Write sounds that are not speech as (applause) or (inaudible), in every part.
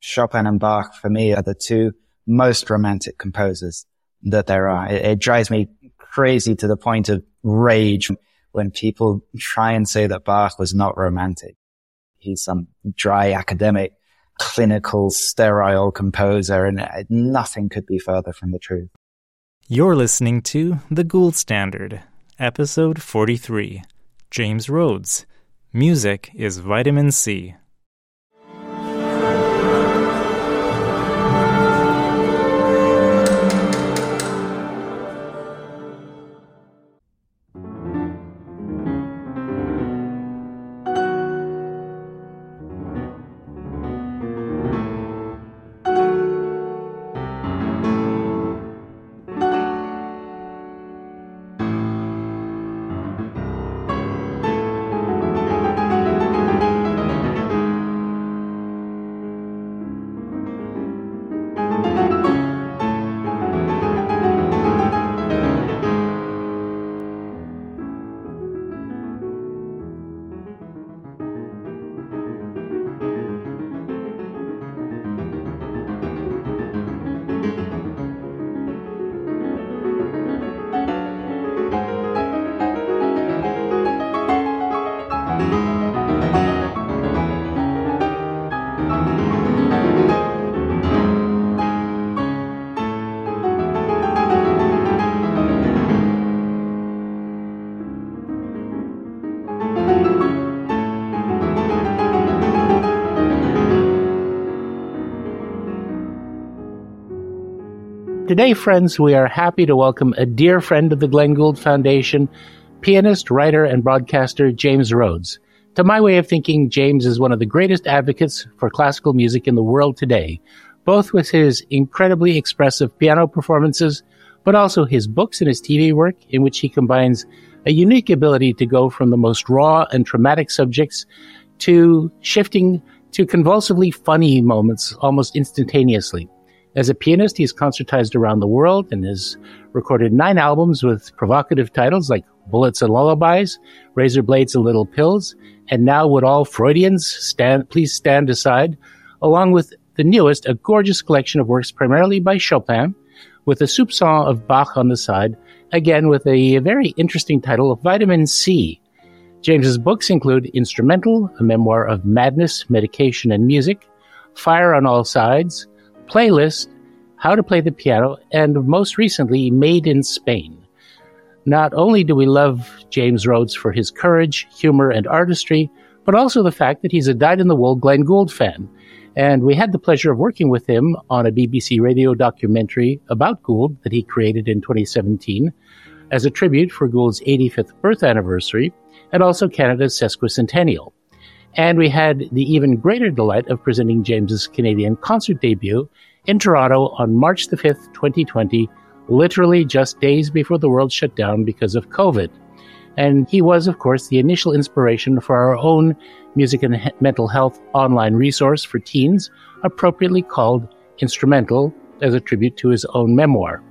Chopin and Bach for me are the two most romantic composers that there are. It, it drives me crazy to the point of rage when people try and say that Bach was not romantic. He's some dry academic, clinical, sterile composer and uh, nothing could be further from the truth. You're listening to The Gould Standard, episode 43. James Rhodes. Music is vitamin C. Today, friends, we are happy to welcome a dear friend of the Glenn Gould Foundation, pianist, writer, and broadcaster James Rhodes. To my way of thinking, James is one of the greatest advocates for classical music in the world today, both with his incredibly expressive piano performances, but also his books and his TV work, in which he combines a unique ability to go from the most raw and traumatic subjects to shifting to convulsively funny moments almost instantaneously. As a pianist, he's concertized around the world and has recorded nine albums with provocative titles like Bullets and Lullabies, Razor Blades and Little Pills, and now Would All Freudians Stand, Please Stand Aside, along with the newest, a gorgeous collection of works primarily by Chopin, with a soupçon of Bach on the side, again with a very interesting title of Vitamin C. James's books include Instrumental, a memoir of madness, medication, and music, Fire on All Sides, playlist, How to Play the Piano, and most recently, Made in Spain. Not only do we love James Rhodes for his courage, humor, and artistry, but also the fact that he's a dyed in the wool Glenn Gould fan. And we had the pleasure of working with him on a BBC radio documentary about Gould that he created in 2017 as a tribute for Gould's 85th birth anniversary and also Canada's sesquicentennial. And we had the even greater delight of presenting James's Canadian concert debut in Toronto on March the 5th, 2020, literally just days before the world shut down because of COVID. And he was, of course, the initial inspiration for our own music and mental health online resource for teens, appropriately called Instrumental, as a tribute to his own memoir.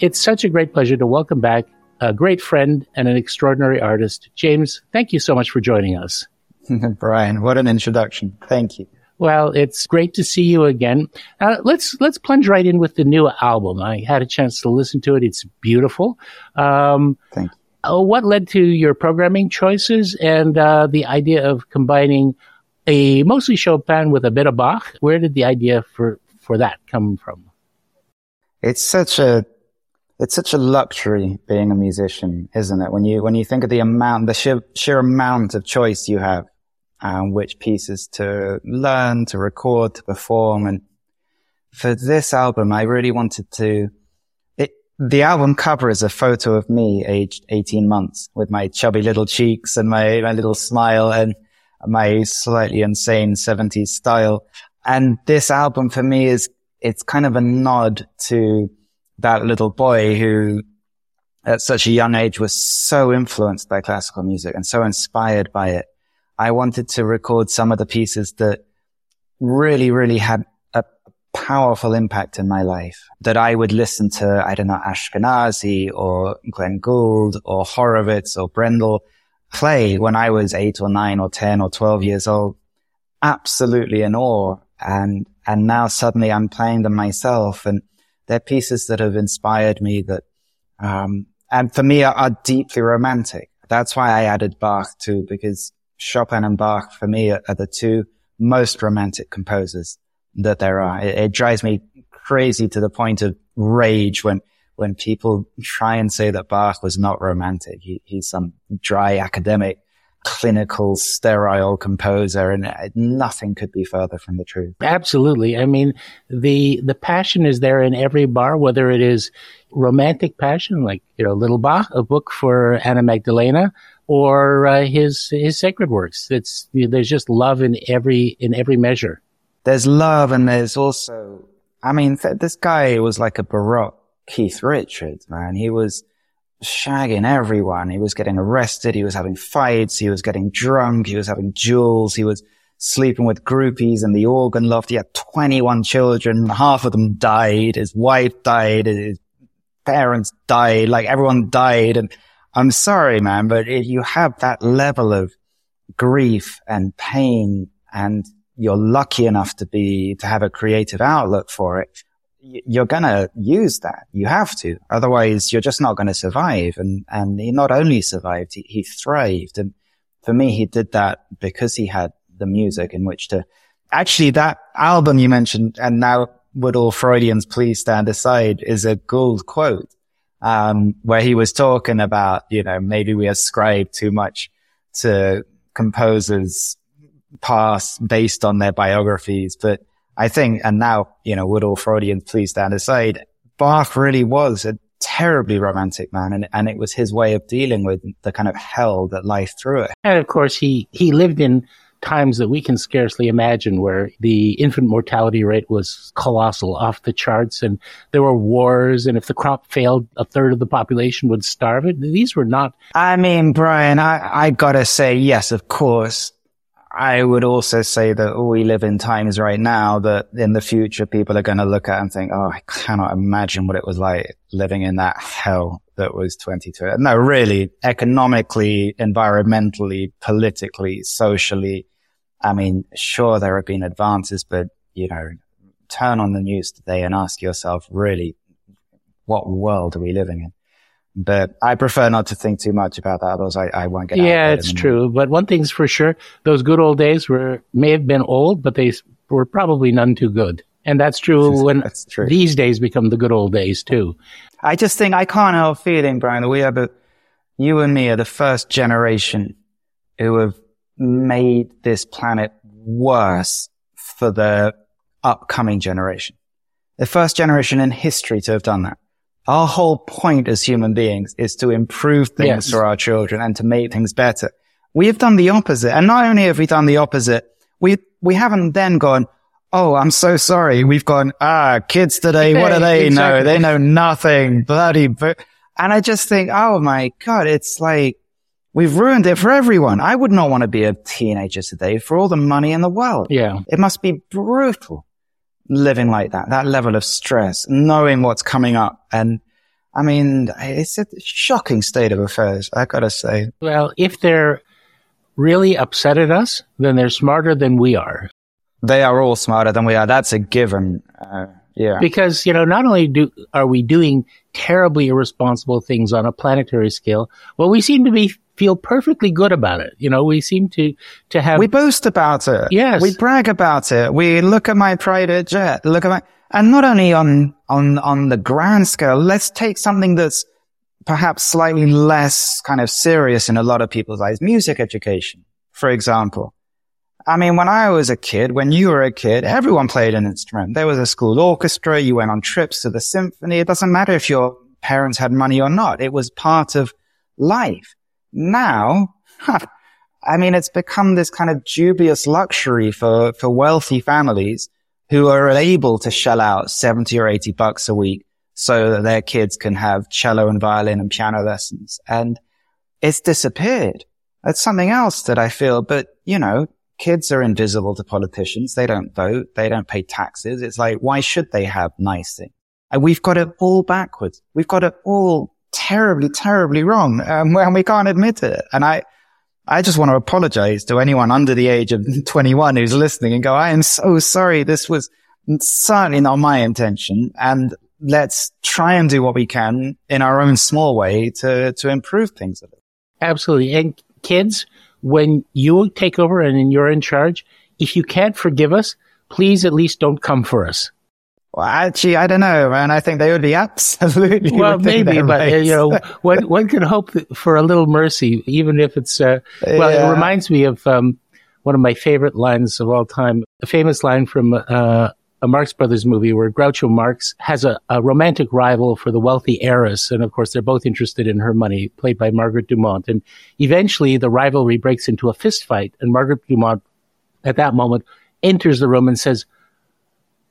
It's such a great pleasure to welcome back a great friend and an extraordinary artist. James, thank you so much for joining us. (laughs) Brian, what an introduction. Thank you. Well, it's great to see you again. Uh, let's let's plunge right in with the new album. I had a chance to listen to it. It's beautiful. Um, Thank you. Uh, what led to your programming choices and uh, the idea of combining a mostly Chopin with a bit of Bach? Where did the idea for for that come from? It's such a it's such a luxury being a musician, isn't it? When you when you think of the amount, the sheer sheer amount of choice you have um, which pieces to learn, to record, to perform. And for this album, I really wanted to, it, the album cover is a photo of me aged 18 months with my chubby little cheeks and my, my little smile and my slightly insane 70s style. And this album for me is, it's kind of a nod to that little boy who at such a young age was so influenced by classical music and so inspired by it I wanted to record some of the pieces that really, really had a powerful impact in my life that I would listen to, I don't know, Ashkenazy or Glenn Gould or Horowitz or Brendel play when I was eight or nine or 10 or 12 years old. Absolutely in awe and and now suddenly I'm playing them myself and they're pieces that have inspired me that, um, and for me are, are deeply romantic. That's why I added Bach too, because Chopin and Bach for me are, are the two most romantic composers that there are. It, it, drives me crazy to the point of rage when, when people try and say that Bach was not romantic. He, he's some dry academic clinical, sterile composer, and uh, nothing could be further from the truth. Absolutely. I mean, the the passion is there in every bar, whether it is romantic passion, like you know, Little Bach, a book for Anna Magdalena, or uh, his his sacred works. It's there's just love in every in every measure. There's love, and there's also, I mean, th- this guy was like a baroque Keith Richards, man. He was shagging everyone. He was getting arrested. He was having fights. He was getting drunk. He was having duels. He was sleeping with groupies in the organ loft. He had 21 children. Half of them died. His wife died. His parents died. Like everyone died. And I'm sorry, man, but if you have that level of grief and pain and you're lucky enough to be, to have a creative outlook for it, you're going to use that. You have to. Otherwise, you're just not going to survive. And, and he not only survived, he, he thrived. And for me, he did that because he had the music in which to actually that album you mentioned and now would all Freudians please stand aside is a Gould quote. Um, where he was talking about, you know, maybe we ascribe too much to composers past based on their biographies, but I think, and now, you know, would all Freudians please stand aside, Bach really was a terribly romantic man and, and it was his way of dealing with the kind of hell that life threw it. And of course, he, he lived in times that we can scarcely imagine where the infant mortality rate was colossal off the charts and there were wars and if the crop failed a third of the population would starve it these were not i mean brian i i gotta say yes of course I would also say that we live in times right now that in the future people are going to look at and think, oh, I cannot imagine what it was like living in that hell that was 22. No, really, economically, environmentally, politically, socially. I mean, sure, there have been advances, but you know, turn on the news today and ask yourself, really, what world are we living in? but I prefer not to think too much about that. Otherwise, I, I won't get. Yeah, it's true. But one thing's for sure: those good old days were may have been old, but they were probably none too good. And that's true (laughs) when that's true. these days become the good old days too. I just think I can't help feeling, Brian, that we are the, you and me are the first generation who have made this planet worse for the upcoming generation. The first generation in history to have done that. Our whole point as human beings is to improve things yes. for our children and to make things better. We have done the opposite. And not only have we done the opposite, we, we haven't then gone, Oh, I'm so sorry. We've gone, ah, kids today. What do they exactly. know? They know nothing. Bloody, bo-. and I just think, oh my God, it's like, we've ruined it for everyone. I would not want to be a teenager today for all the money in the world. Yeah. It must be brutal living like that, that level of stress, knowing what's coming up. And I mean, it's a shocking state of affairs, I gotta say. Well, if they're really upset at us, then they're smarter than we are. They are all smarter than we are. That's a given. Uh, yeah. Because, you know, not only do, are we doing terribly irresponsible things on a planetary scale, well, we seem to be feel perfectly good about it. You know, we seem to, to have. We boast about it. Yes. We brag about it. We look at my private jet, look at my, and not only on, on, on the grand scale, let's take something that's perhaps slightly less kind of serious in a lot of people's eyes. Music education, for example. I mean, when I was a kid, when you were a kid, everyone played an instrument. There was a school orchestra. You went on trips to the symphony. It doesn't matter if your parents had money or not. It was part of life. Now, I mean, it's become this kind of dubious luxury for, for wealthy families who are able to shell out 70 or 80 bucks a week so that their kids can have cello and violin and piano lessons. And it's disappeared. That's something else that I feel, but you know, kids are invisible to politicians. They don't vote. They don't pay taxes. It's like, why should they have nice things? And we've got it all backwards. We've got it all terribly, terribly wrong. Um, and we can't admit it. And I, I just want to apologize to anyone under the age of (laughs) 21 who's listening and go, I am so sorry. This was, certainly not my intention. And let's try and do what we can in our own small way to, to improve things. A little. Absolutely. And kids, when you take over and you're in charge, if you can't forgive us, please at least don't come for us. Well, actually, I don't know, man. I think they would be (laughs) absolutely. Well, maybe, but uh, you know, (laughs) one one can hope for a little mercy, even if it's. Uh, well, yeah. it reminds me of um, one of my favorite lines of all time, a famous line from uh, a Marx Brothers movie where Groucho Marx has a, a, romantic rival for the wealthy heiress, and of course, they're both interested in her money, played by Margaret Dumont. And eventually, the rivalry breaks into a fist fight, and Margaret Dumont, at that moment, enters the room and says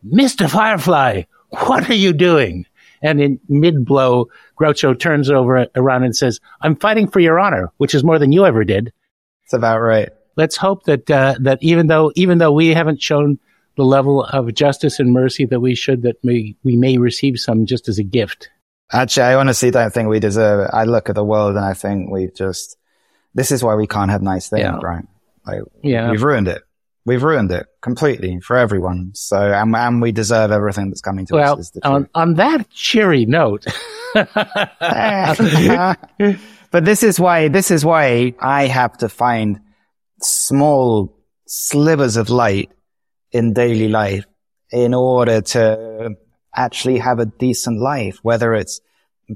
Mr. Firefly, what are you doing? And in mid blow, Groucho turns over around and says, I'm fighting for your honor, which is more than you ever did. It's about right. Let's hope that, uh, that even though, even though we haven't shown the level of justice and mercy that we should, that we, we may receive some just as a gift. Actually, I honestly don't think we deserve it. I look at the world and I think we've just, this is why we can't have nice things, yeah. right? Like, yeah. We've ruined it we've ruined it completely for everyone. So, and, and we deserve everything that's coming to well, us. on, on that cheery note. (laughs) (laughs) but this is why, this is why I have to find small slivers of light in daily life in order to actually have a decent life, whether it's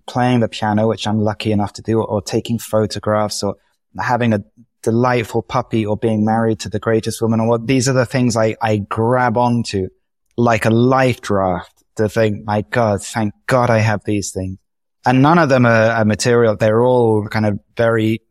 playing the piano, which I'm lucky enough to do, or taking photographs or having a delightful puppy or being married to the greatest woman or what these are the things I, I grab onto like a life draft to think, my God, thank God I have these things. And none of them are, are material. They're all kind of very,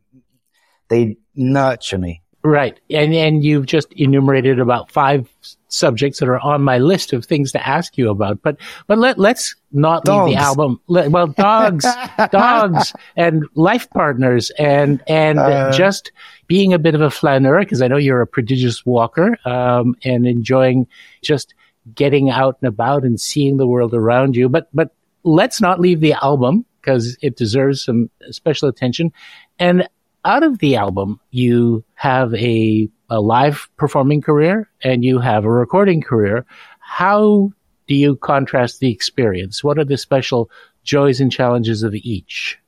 they nurture me. Right. And, and you've just enumerated about five subjects that are on my list of things to ask you about. But, but let, let's not dogs. leave the album. Let, well, dogs, (laughs) dogs and life partners and, and uh, just being a bit of a flaneur, because I know you're a prodigious walker, um, and enjoying just getting out and about and seeing the world around you. But, but let's not leave the album because it deserves some special attention. And out of the album, you have a, a live performing career and you have a recording career. How do you contrast the experience? What are the special joys and challenges of each?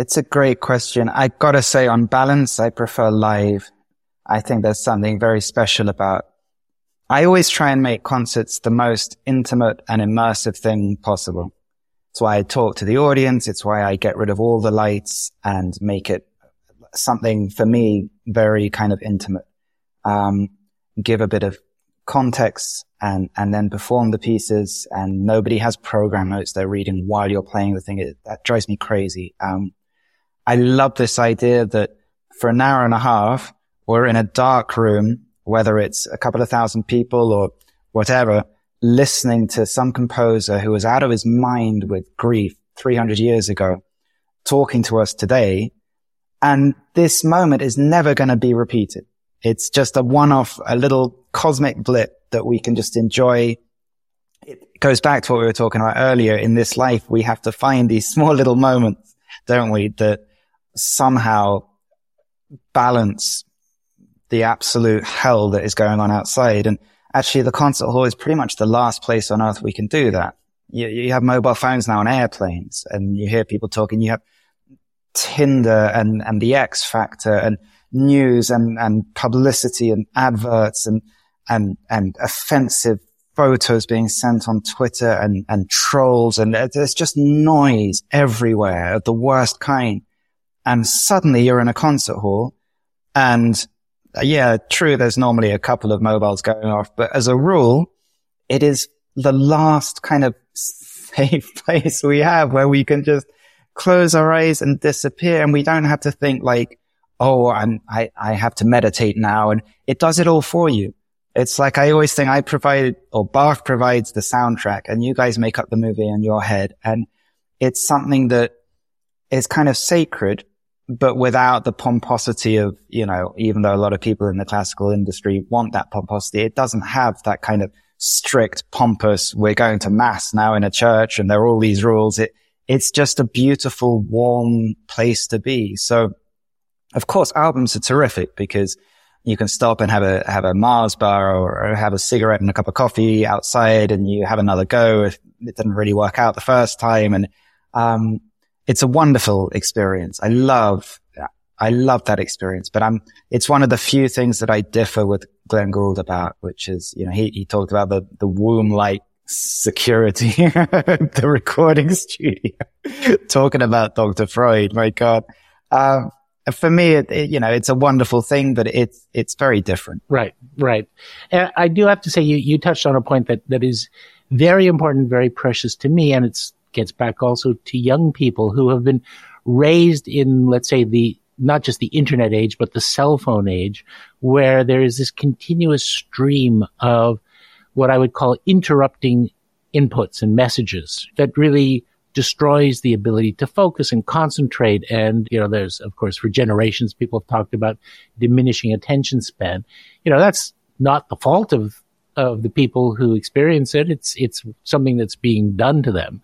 It's a great question. I gotta say on balance, I prefer live. I think there's something very special about I always try and make concerts the most intimate and immersive thing possible. It's why I talk to the audience. It's why I get rid of all the lights and make it something for me very kind of intimate. Um, give a bit of context and, and then perform the pieces and nobody has program notes they're reading while you're playing the thing. It, that drives me crazy. Um, I love this idea that for an hour and a half, we're in a dark room, whether it's a couple of thousand people or whatever, listening to some composer who was out of his mind with grief 300 years ago, talking to us today and this moment is never going to be repeated. It's just a one-off, a little cosmic blip that we can just enjoy. It goes back to what we were talking about earlier. In this life, we have to find these (laughs) small little moments, don't we, that somehow balance the absolute hell that is going on outside. And actually the concert hall is pretty much the last place on earth we can do that. You, you have mobile phones now on airplanes and you hear people talking. You have Tinder and, and the X Factor and news and, and publicity and adverts and, and, and offensive photos being sent on Twitter and, and trolls. And there's just noise everywhere of the worst kind. And suddenly you're in a concert hall and uh, yeah, true. There's normally a couple of mobiles going off, but as a rule, it is the last kind of safe (laughs) place we have where we can just close our eyes and disappear. And we don't have to think like, oh, I'm, I, I have to meditate now. And it does it all for you. It's like I always think I provide or Bach provides the soundtrack and you guys make up the movie in your head. And it's something that is kind of sacred, but without the pomposity of, you know, even though a lot of people in the classical industry want that pomposity, it doesn't have that kind of strict, pompous, we're going to mass now in a church and there are all these rules. It, it's just a beautiful, warm place to be. So of course, albums are terrific because you can stop and have a, have a Mars bar or, or have a cigarette and a cup of coffee outside and you have another go if it didn't really work out the first time. And, um, it's a wonderful experience. I love, I love that experience, but I'm, it's one of the few things that I differ with Glenn Gould about, which is, you know, he, he talked about the, the womb-like security, (laughs) the recording studio, talking about Dr. Freud. My God. Um, for me, it, it, you know, it's a wonderful thing, but it's, it's very different. Right. Right. And I do have to say you, you touched on a point that, that is very important, very precious to me. And it gets back also to young people who have been raised in, let's say, the, not just the internet age, but the cell phone age, where there is this continuous stream of what I would call interrupting inputs and messages that really destroys the ability to focus and concentrate. And, you know, there's, of course, for generations, people have talked about diminishing attention span. You know, that's not the fault of, of the people who experience it. It's, it's something that's being done to them.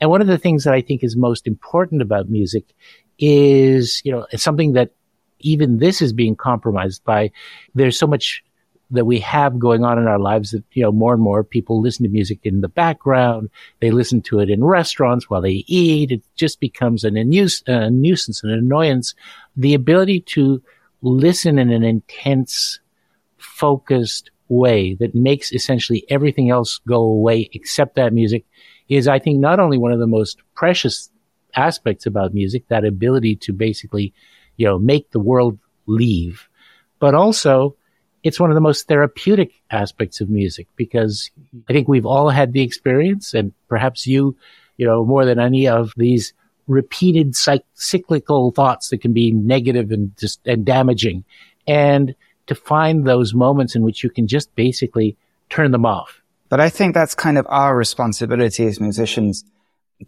And one of the things that I think is most important about music is, you know, something that even this is being compromised by there's so much that we have going on in our lives that, you know, more and more people listen to music in the background. They listen to it in restaurants while they eat. It just becomes an, a, a nuisance, an annoyance. The ability to listen in an intense, focused way that makes essentially everything else go away except that music is, I think, not only one of the most precious aspects about music, that ability to basically, you know, make the world leave, but also it's one of the most therapeutic aspects of music because I think we've all had the experience and perhaps you, you know, more than any of these repeated cyclical thoughts that can be negative and just and damaging. And to find those moments in which you can just basically turn them off. But I think that's kind of our responsibility as musicians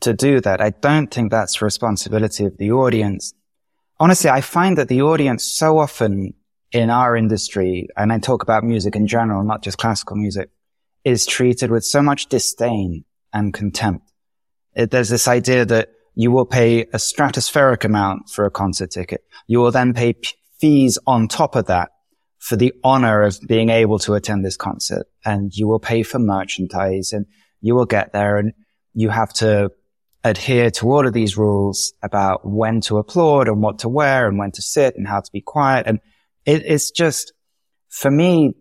to do that. I don't think that's responsibility of the audience. Honestly, I find that the audience so often in our industry, and I talk about music in general, not just classical music, is treated with so much disdain and contempt. It, there's this idea that you will pay a stratospheric amount for a concert ticket. You will then pay p- fees on top of that for the honor of being able to attend this concert. And you will pay for merchandise and you will get there and you have to adhere to all of these rules about when to applaud and what to wear and when to sit and how to be quiet. And it, it's just, for me,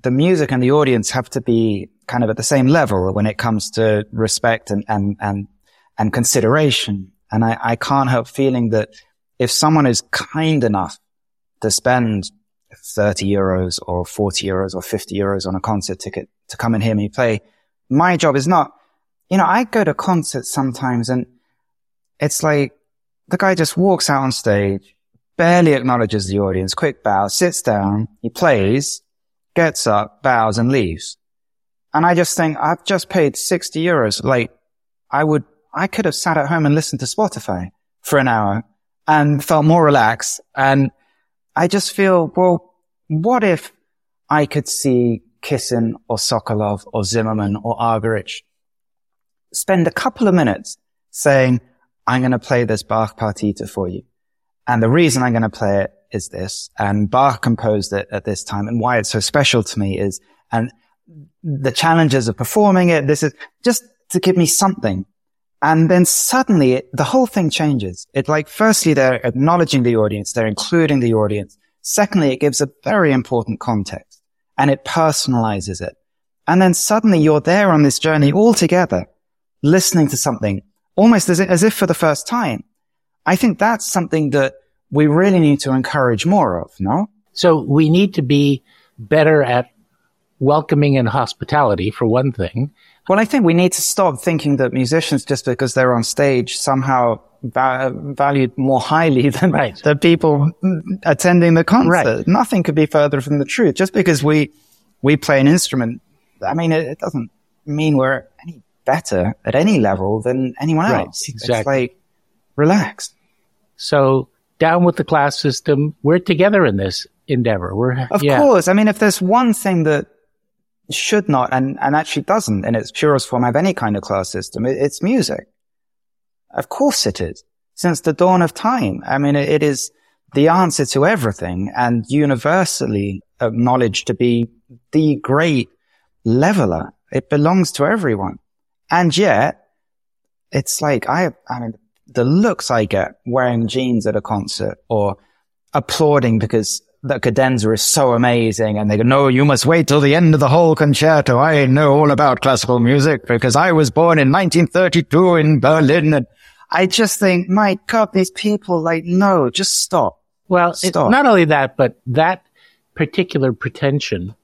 the music and the audience have to be kind of at the same level when it comes to respect and, and, and, and consideration. And I, I can't help feeling that if someone is kind enough to spend 30 euros or 40 euros or 50 euros on a concert ticket to come and hear me play, my job is not, you know, I go to concerts sometimes and it's like the guy just walks out on stage barely acknowledges the audience, quick bow, sits down, he plays, gets up, bows and leaves. And I just think, I've just paid 60 euros. Like, I would, I could have sat at home and listened to Spotify for an hour and felt more relaxed. And I just feel, well, what if I could see Kissin or Sokolov or Zimerman or Argerich spend a couple of minutes saying, I'm going to play this Bach partita for you. And the reason I'm going to play it is this. And Bach composed it at this time. And why it's so special to me is, and the challenges of performing it, this is just to give me something. And then suddenly the whole thing changes. It like, firstly, they're acknowledging the audience. They're including the audience. Secondly, it gives a very important context and it personalizes it. And then suddenly you're there on this journey all together, listening to something almost as, as if for the first time. I think that's something that we really need to encourage more of, no? So we need to be better at welcoming and hospitality for one thing. Well, I think we need to stop thinking that musicians, just because they're on stage, somehow va- valued more highly (laughs) than right. the people attending the concert. Right. Nothing could be further from the truth. Just because we, we play an instrument, I mean, it, it doesn't mean we're any better at any level than anyone right. else. Exactly. It's like, relax. So down with the class system. We're together in this endeavor. We're of yeah. course. I mean, if there's one thing that should not and, and actually doesn't in its purest form have any kind of class system, it, it's music. Of course it is. Since the dawn of time. I mean, it, it is the answer to everything and universally acknowledged to be the great leveler. It belongs to everyone. And yet it's like, I, I mean, the looks I get wearing jeans at a concert or applauding because the cadenza is so amazing and they go, no, you must wait till the end of the whole concerto. I know all about classical music because I was born in 1932 in Berlin. And I just think, my God, these people like, no, just stop. Well, it, not only that, but that particular pretension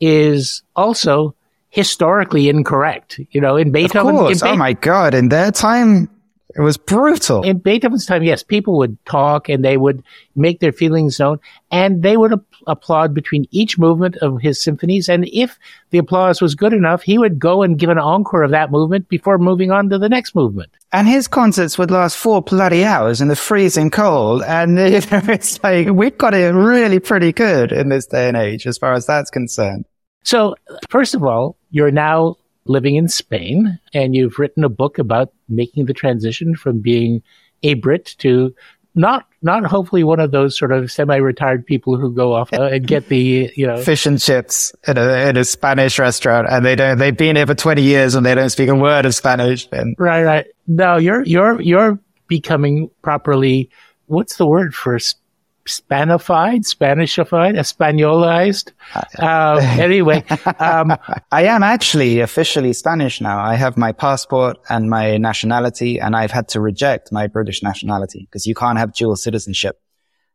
is also historically incorrect. You know, in Beethoven, of course. in oh my God. In their time, it was brutal. In Beethoven's time, yes, people would talk and they would make their feelings known and they would ap- applaud between each movement of his symphonies. And if the applause was good enough, he would go and give an encore of that movement before moving on to the next movement. And his concerts would last four bloody hours in the freezing cold. And (laughs) you know, it's like, we've got it really pretty good in this day and age as far as that's concerned. So, first of all, you're now living in Spain and you've written a book about making the transition from being a Brit to not not hopefully one of those sort of semi-retired people who go off uh, and get the you know. Fish and chips in a in a Spanish restaurant and they don't they've been here for 20 years and they don't speak a word of Spanish and right right. No you're you're you're becoming properly what's the word for Spanified, Spanishified, Espanolized. (laughs) Um, anyway, um, I am actually officially Spanish now. I have my passport and my nationality, and I've had to reject my British nationality because you can't have dual citizenship,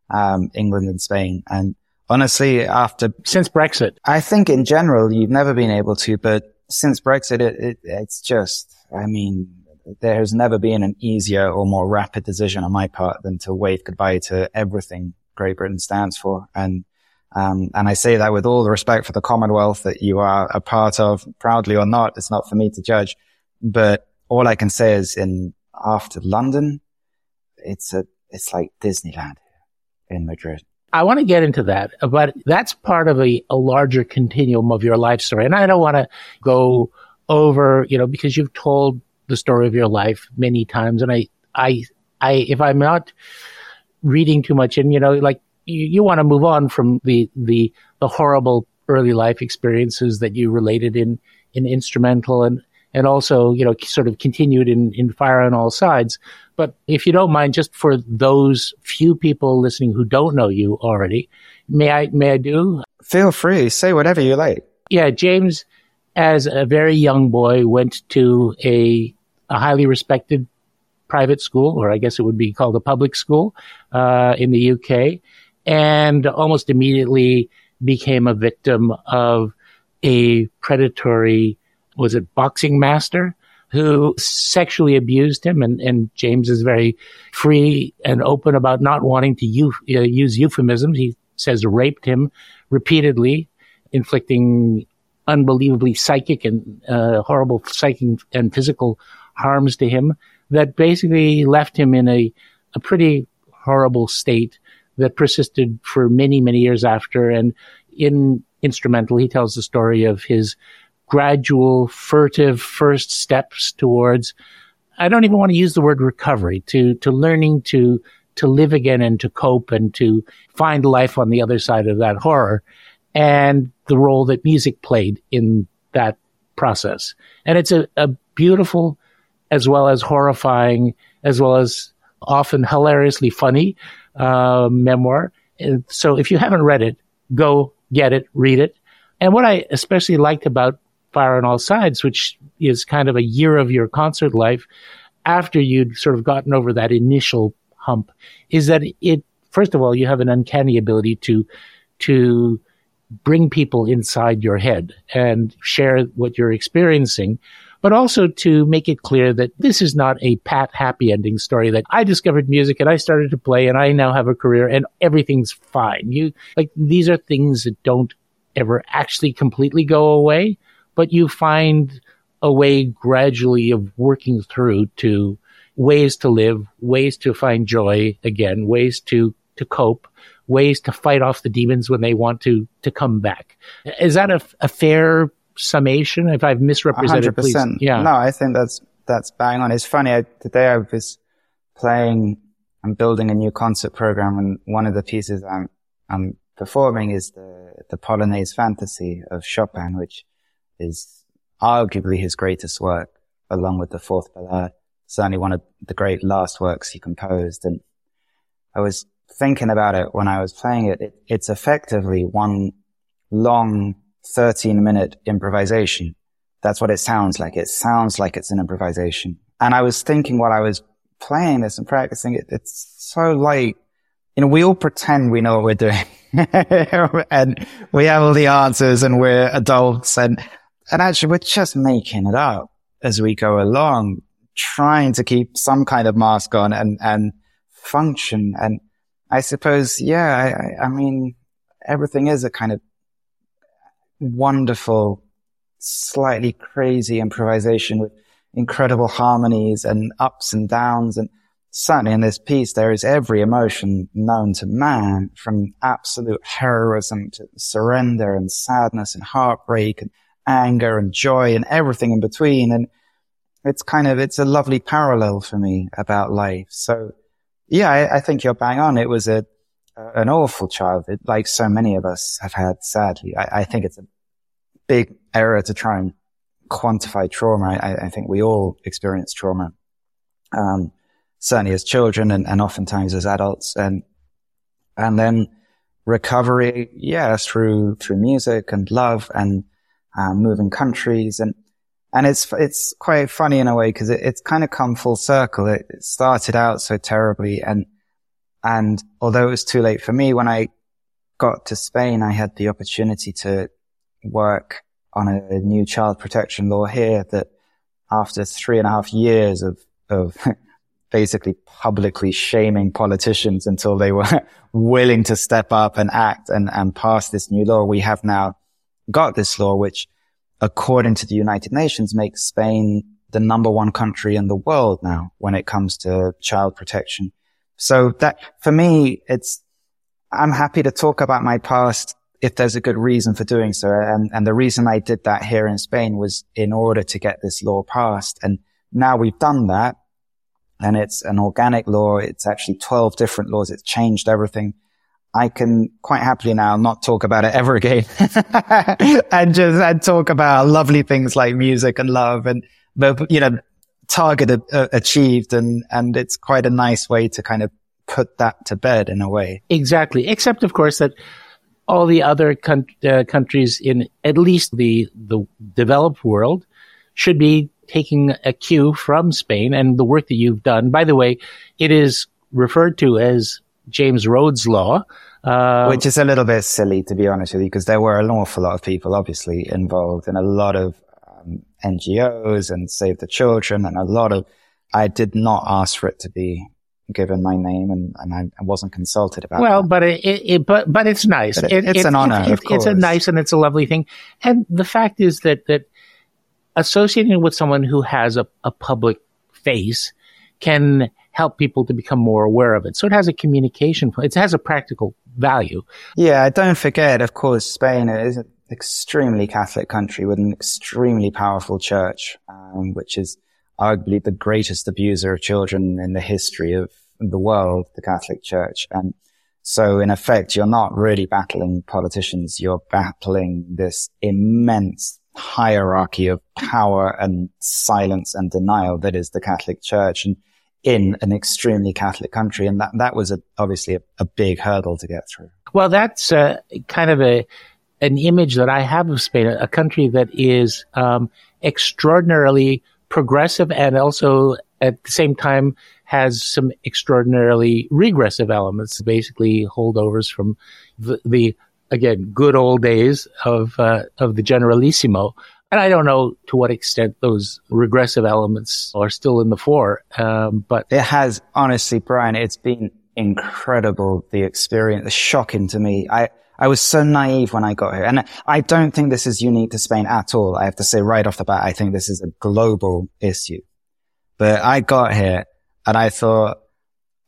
um, England and Spain. And honestly, after since Brexit, I think in general you've never been able to, but since Brexit, it, it, it's just, I mean, there has never been an easier or more rapid decision on my part than to wave goodbye to everything Great Britain stands for. And, um, and I say that with all the respect for the Commonwealth that you are a part of, proudly or not. It's not for me to judge. But all I can say is in after London, it's a, it's like Disneyland in Madrid. I want to get into that, but that's part of a, a larger continuum of your life story. And I don't want to go over, you know, because you've told the story of your life many times. And I, I, I, if I'm not reading too much and you know like you, you want to move on from the the the horrible early life experiences that you related in in instrumental and and also you know sort of continued in in fire on all sides. But if you don't mind just for those few people listening who don't know you already may i may i do? Feel free. Say whatever you like. Yeah james as a very young boy went to a a highly respected private school, or I guess it would be called a public school uh, in the UK, and almost immediately became a victim of a predatory, was it boxing master? Who sexually abused him, and, and James is very free and open about not wanting to uh, use euphemisms. He says raped him repeatedly, inflicting unbelievably psychic and uh, horrible psychic and physical harms to him that basically left him in a, a pretty horrible state that persisted for many, many years after. And in Instrumental, he tells the story of his gradual, furtive first steps towards, I don't even want to use the word recovery, to, to learning to, to live again and to cope and to find life on the other side of that horror and the role that music played in that process. And it's a, a beautiful as well as horrifying, as well as often hilariously funny uh, memoir. So if you haven't read it, go get it, read it. And what I especially liked about Fire on All Sides, which is kind of a year of your concert life after you'd sort of gotten over that initial hump, is that it, first of all, you have an uncanny ability to, to bring people inside your head and share what you're experiencing but also to make it clear that this is not a pat happy ending story that I discovered music and I started to play and I now have a career and everything's fine. You like these are things that don't ever actually completely go away, but you find a way gradually of working through to ways to live, ways to find joy again, ways to to cope, ways to fight off the demons when they want to to come back. Is that a, a fair summation? If I've misrepresented, 100%. please. Yeah. No, I think that's, that's bang on. It's funny. I, today I was playing I'm building a new concert program and one of the pieces I'm, I'm performing is the, the Polonaise Fantasy of Chopin, which is arguably his greatest work along with the fourth ballade. Certainly one of the great last works he composed. And I was thinking about it when I was playing it. it it's effectively one long 13 minute improvisation. That's what it sounds like. It sounds like it's an improvisation. And I was thinking while I was playing this and practicing it, it's so like, you know, we all pretend we know what we're doing (laughs) and we have all the answers and we're adults and, and actually we're just making it up as we go along, trying to keep some kind of mask on and, and function. And I suppose, yeah, I, I mean, everything is a kind of wonderful, slightly crazy improvisation with incredible harmonies and ups and downs. And certainly in this piece, there is every emotion known to man from absolute heroism to surrender and sadness and heartbreak and anger and joy and everything in between. And it's kind of, it's a lovely parallel for me about life. So yeah, I, I think you're bang on. It was a, an awful childhood, like so many of us have had, sadly. I, I think it's a big error to try and quantify trauma. I, I think we all experience trauma. Um, certainly as children and, and oftentimes as adults and, and then recovery, yeah, through, through music and love and, um, moving countries. And, and it's, it's quite funny in a way because it, it's kind of come full circle. It, it started out so terribly. And, and although it was too late for me, when I got to Spain, I had the opportunity to work on a, new child protection law here that after three and a half years of, of (laughs) basically publicly shaming politicians until they were (laughs) willing to step up and act and, and pass this new law, we have now got this law, which according to the United Nations, makes Spain the number one country in the world now when it comes to child protection. So that for me, it's, I'm happy to talk about my past if there's a good reason for doing so. And, and the reason I did that here in Spain was in order to get this law passed. And now we've done that and it's an organic law. It's actually 12 different laws. It's changed everything. I can quite happily now not talk about it ever again (laughs) and just and talk about lovely things like music and love and, but, you know, target achieved. And, and it's quite a nice way to kind of put that to bed in a way. Exactly. Except, of course, that all the other con- uh, countries in at least the, the developed world should be taking a cue from Spain and the work that you've done. By the way, it is referred to as James Rhodes Law. Uh, Which is a little bit silly, to be honest with you, because there were an awful lot of people obviously involved and a lot of um, NGOs and Save the Children and a lot of, I did not ask for it to be given my name and, and I, I wasn't consulted about well, that. but it, it, but, but it's nice. But it, it's it, an honor. It, it's a nice and it's a lovely thing. And the fact is that, that associating with someone who has a, a public face can help people to become more aware of it. So it has a communication, it has a practical value. Yeah, don't forget, of course, Spain is an extremely Catholic country with an extremely powerful church, um, which is arguably the greatest abuser of children in the history of the world, the Catholic Church. And so in effect, you're not really battling politicians. You're battling this immense hierarchy of power and silence and denial that is the Catholic Church. And in an extremely Catholic country. And that, that was a, obviously a, a, big hurdle to get through. Well, that's uh, kind of a, an image that I have of Spain, a country that is um, extraordinarily progressive and also at the same time has some extraordinarily regressive elements, basically holdovers from the, the again good old days of uh, of the Generalissimo. And I don't know to what extent those regressive elements are still in the fore, um, but it has honestly, Brian. It's been incredible. The experience, shocking to me. I I was so naive when I got here, and I don't think this is unique to Spain at all. I have to say right off the bat, I think this is a global issue. But I got here and I thought,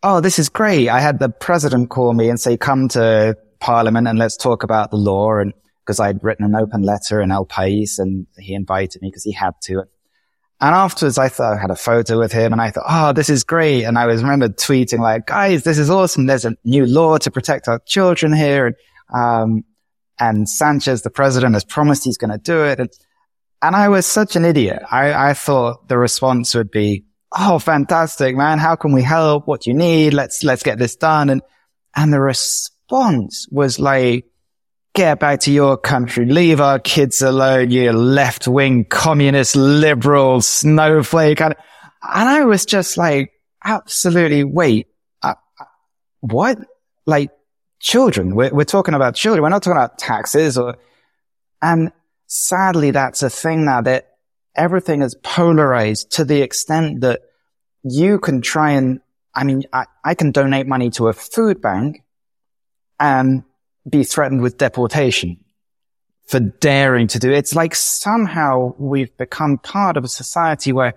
oh, this is great. I had the president call me and say, come to parliament and let's talk about the law. And because I'd written an open letter in El País and he invited me because he had to. And afterwards, I thought I had a photo with him and I thought, oh, this is great. And I was remembered tweeting like, guys, this is awesome. There's a new law to protect our children here. And, um, and Sanchez, the president has promised he's going to do it. And, and I was such an idiot. I, I thought the response would be, Oh, fantastic, man. How can we help? What do you need? Let's, let's get this done. And, and the response was like, get back to your country, leave our kids alone, you left wing communist liberal snowflake. And, and I was just like, absolutely, wait, uh, what? Like children. We're, we're talking about children. We're not talking about taxes or, and sadly, that's a thing now that everything is polarized to the extent that you can try and, I mean, I, I can donate money to a food bank and be threatened with deportation for daring to do it. It's like somehow we've become part of a society where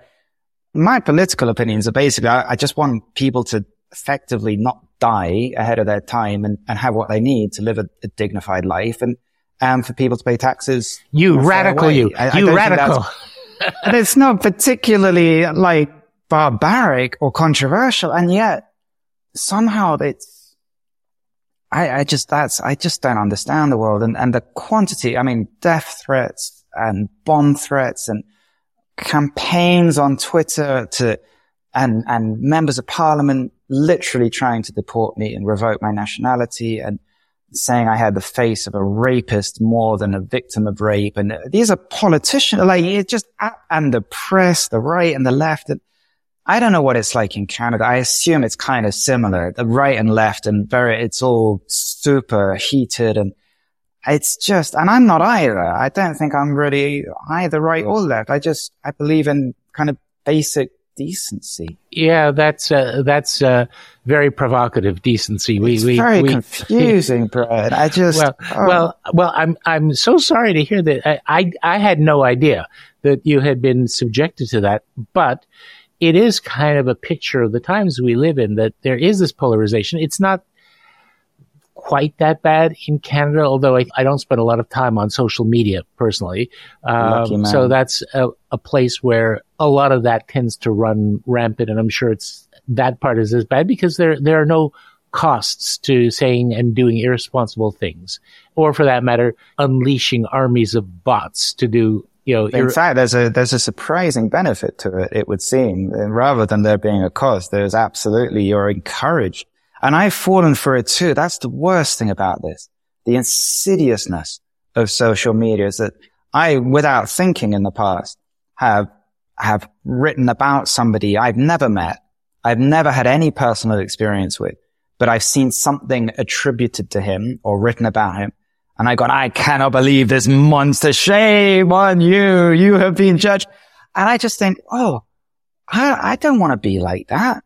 my political opinions are basically, I, I just want people to effectively not die ahead of their time and, and have what they need to live a, a dignified life and, and for people to pay taxes. You radical, you, I, you I radical. (laughs) and it's not particularly like barbaric or controversial. And yet somehow it's, I, I just, that's, I just don't understand the world and, and the quantity. I mean, death threats and bomb threats and campaigns on Twitter to, and, and members of parliament literally trying to deport me and revoke my nationality and saying I had the face of a rapist more than a victim of rape. And uh, these are politicians, like it just, and the press, the right and the left. And I don't know what it's like in Canada. I assume it's kind of similar. The right and left and very, it's all super heated and it's just, and I'm not either. I don't think I'm really either right or left. I just, I believe in kind of basic decency. Yeah, that's uh, that's uh, very provocative decency. We, it's we, very we, confusing, (laughs) Brad. I just well, oh. well, well. I'm I'm so sorry to hear that. I, I I had no idea that you had been subjected to that, but it is kind of a picture of the times we live in that there is this polarization. It's not quite that bad in Canada, although I, I don't spend a lot of time on social media personally. Um, so that's a, a, place where a lot of that tends to run rampant, and I'm sure it's that part is as bad because there there are no costs to saying and doing irresponsible things, or for that matter, unleashing armies of bots to do you know, in fact, there's a there's a surprising benefit to it. It would seem, rather than there being a cost, there's absolutely you're encouraged, and I've fallen for it too. That's the worst thing about this: the insidiousness of social media is that I, without thinking in the past, have have written about somebody I've never met, I've never had any personal experience with, but I've seen something attributed to him or written about him and I got, I cannot believe this monster. Shame on you. You have been judged. And I just think, oh, I, I don't want to be like that.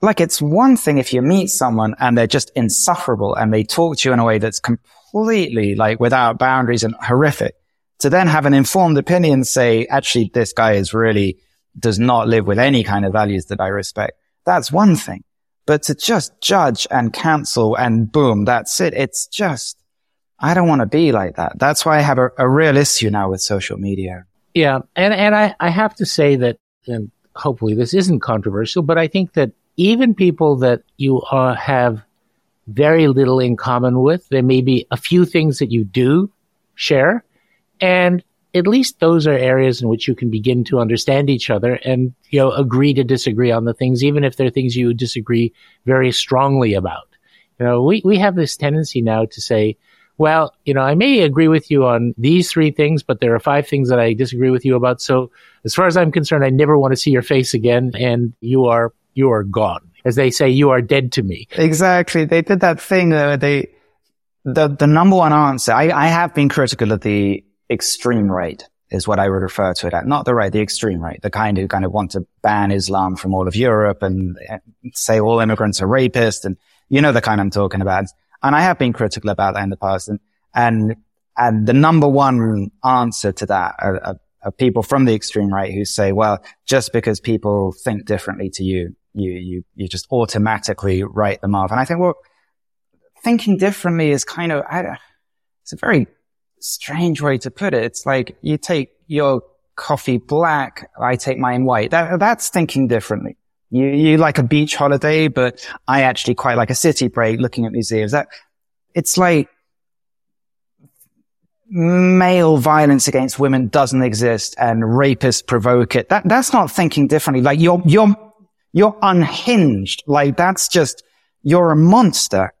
Like it's one thing if you meet someone and they're just insufferable and they talk to you in a way that's completely like without boundaries and horrific to then have an informed opinion say, actually, this guy is really does not live with any kind of values that I respect. That's one thing. But to just judge and cancel and boom, that's it. It's just, I don't want to be like that. That's why I have a, a real issue now with social media. Yeah. And, and I, I have to say that, and hopefully this isn't controversial, but I think that even people that you uh, have very little in common with, there may be a few things that you do share. And at least those are areas in which you can begin to understand each other and, you know, agree to disagree on the things, even if they're things you disagree very strongly about. You know, we, we have this tendency now to say, well, you know, I may agree with you on these three things, but there are five things that I disagree with you about. So as far as I'm concerned, I never want to see your face again and you are, you are gone. As they say, you are dead to me. Exactly. They did that thing, uh, they, the, the number one answer, I, I have been critical of the extreme right is what I would refer to it at. Not the right, the extreme right, the kind who kind of want to ban Islam from all of Europe and say all immigrants are rapists. And you know the kind I'm talking about. And I have been critical about that in the past. And, and, and the number one answer to that are, are, are, people from the extreme right who say, well, just because people think differently to you, you, you, you just automatically write them off. And I think, well, thinking differently is kind of, I, it's a very strange way to put it. It's like you take your coffee black. I take mine white. That, that's thinking differently. You, you like a beach holiday, but I actually quite like a city break looking at museums. That, it's like male violence against women doesn't exist and rapists provoke it. That, that's not thinking differently. Like you're, you're, you're unhinged. Like that's just, you're a monster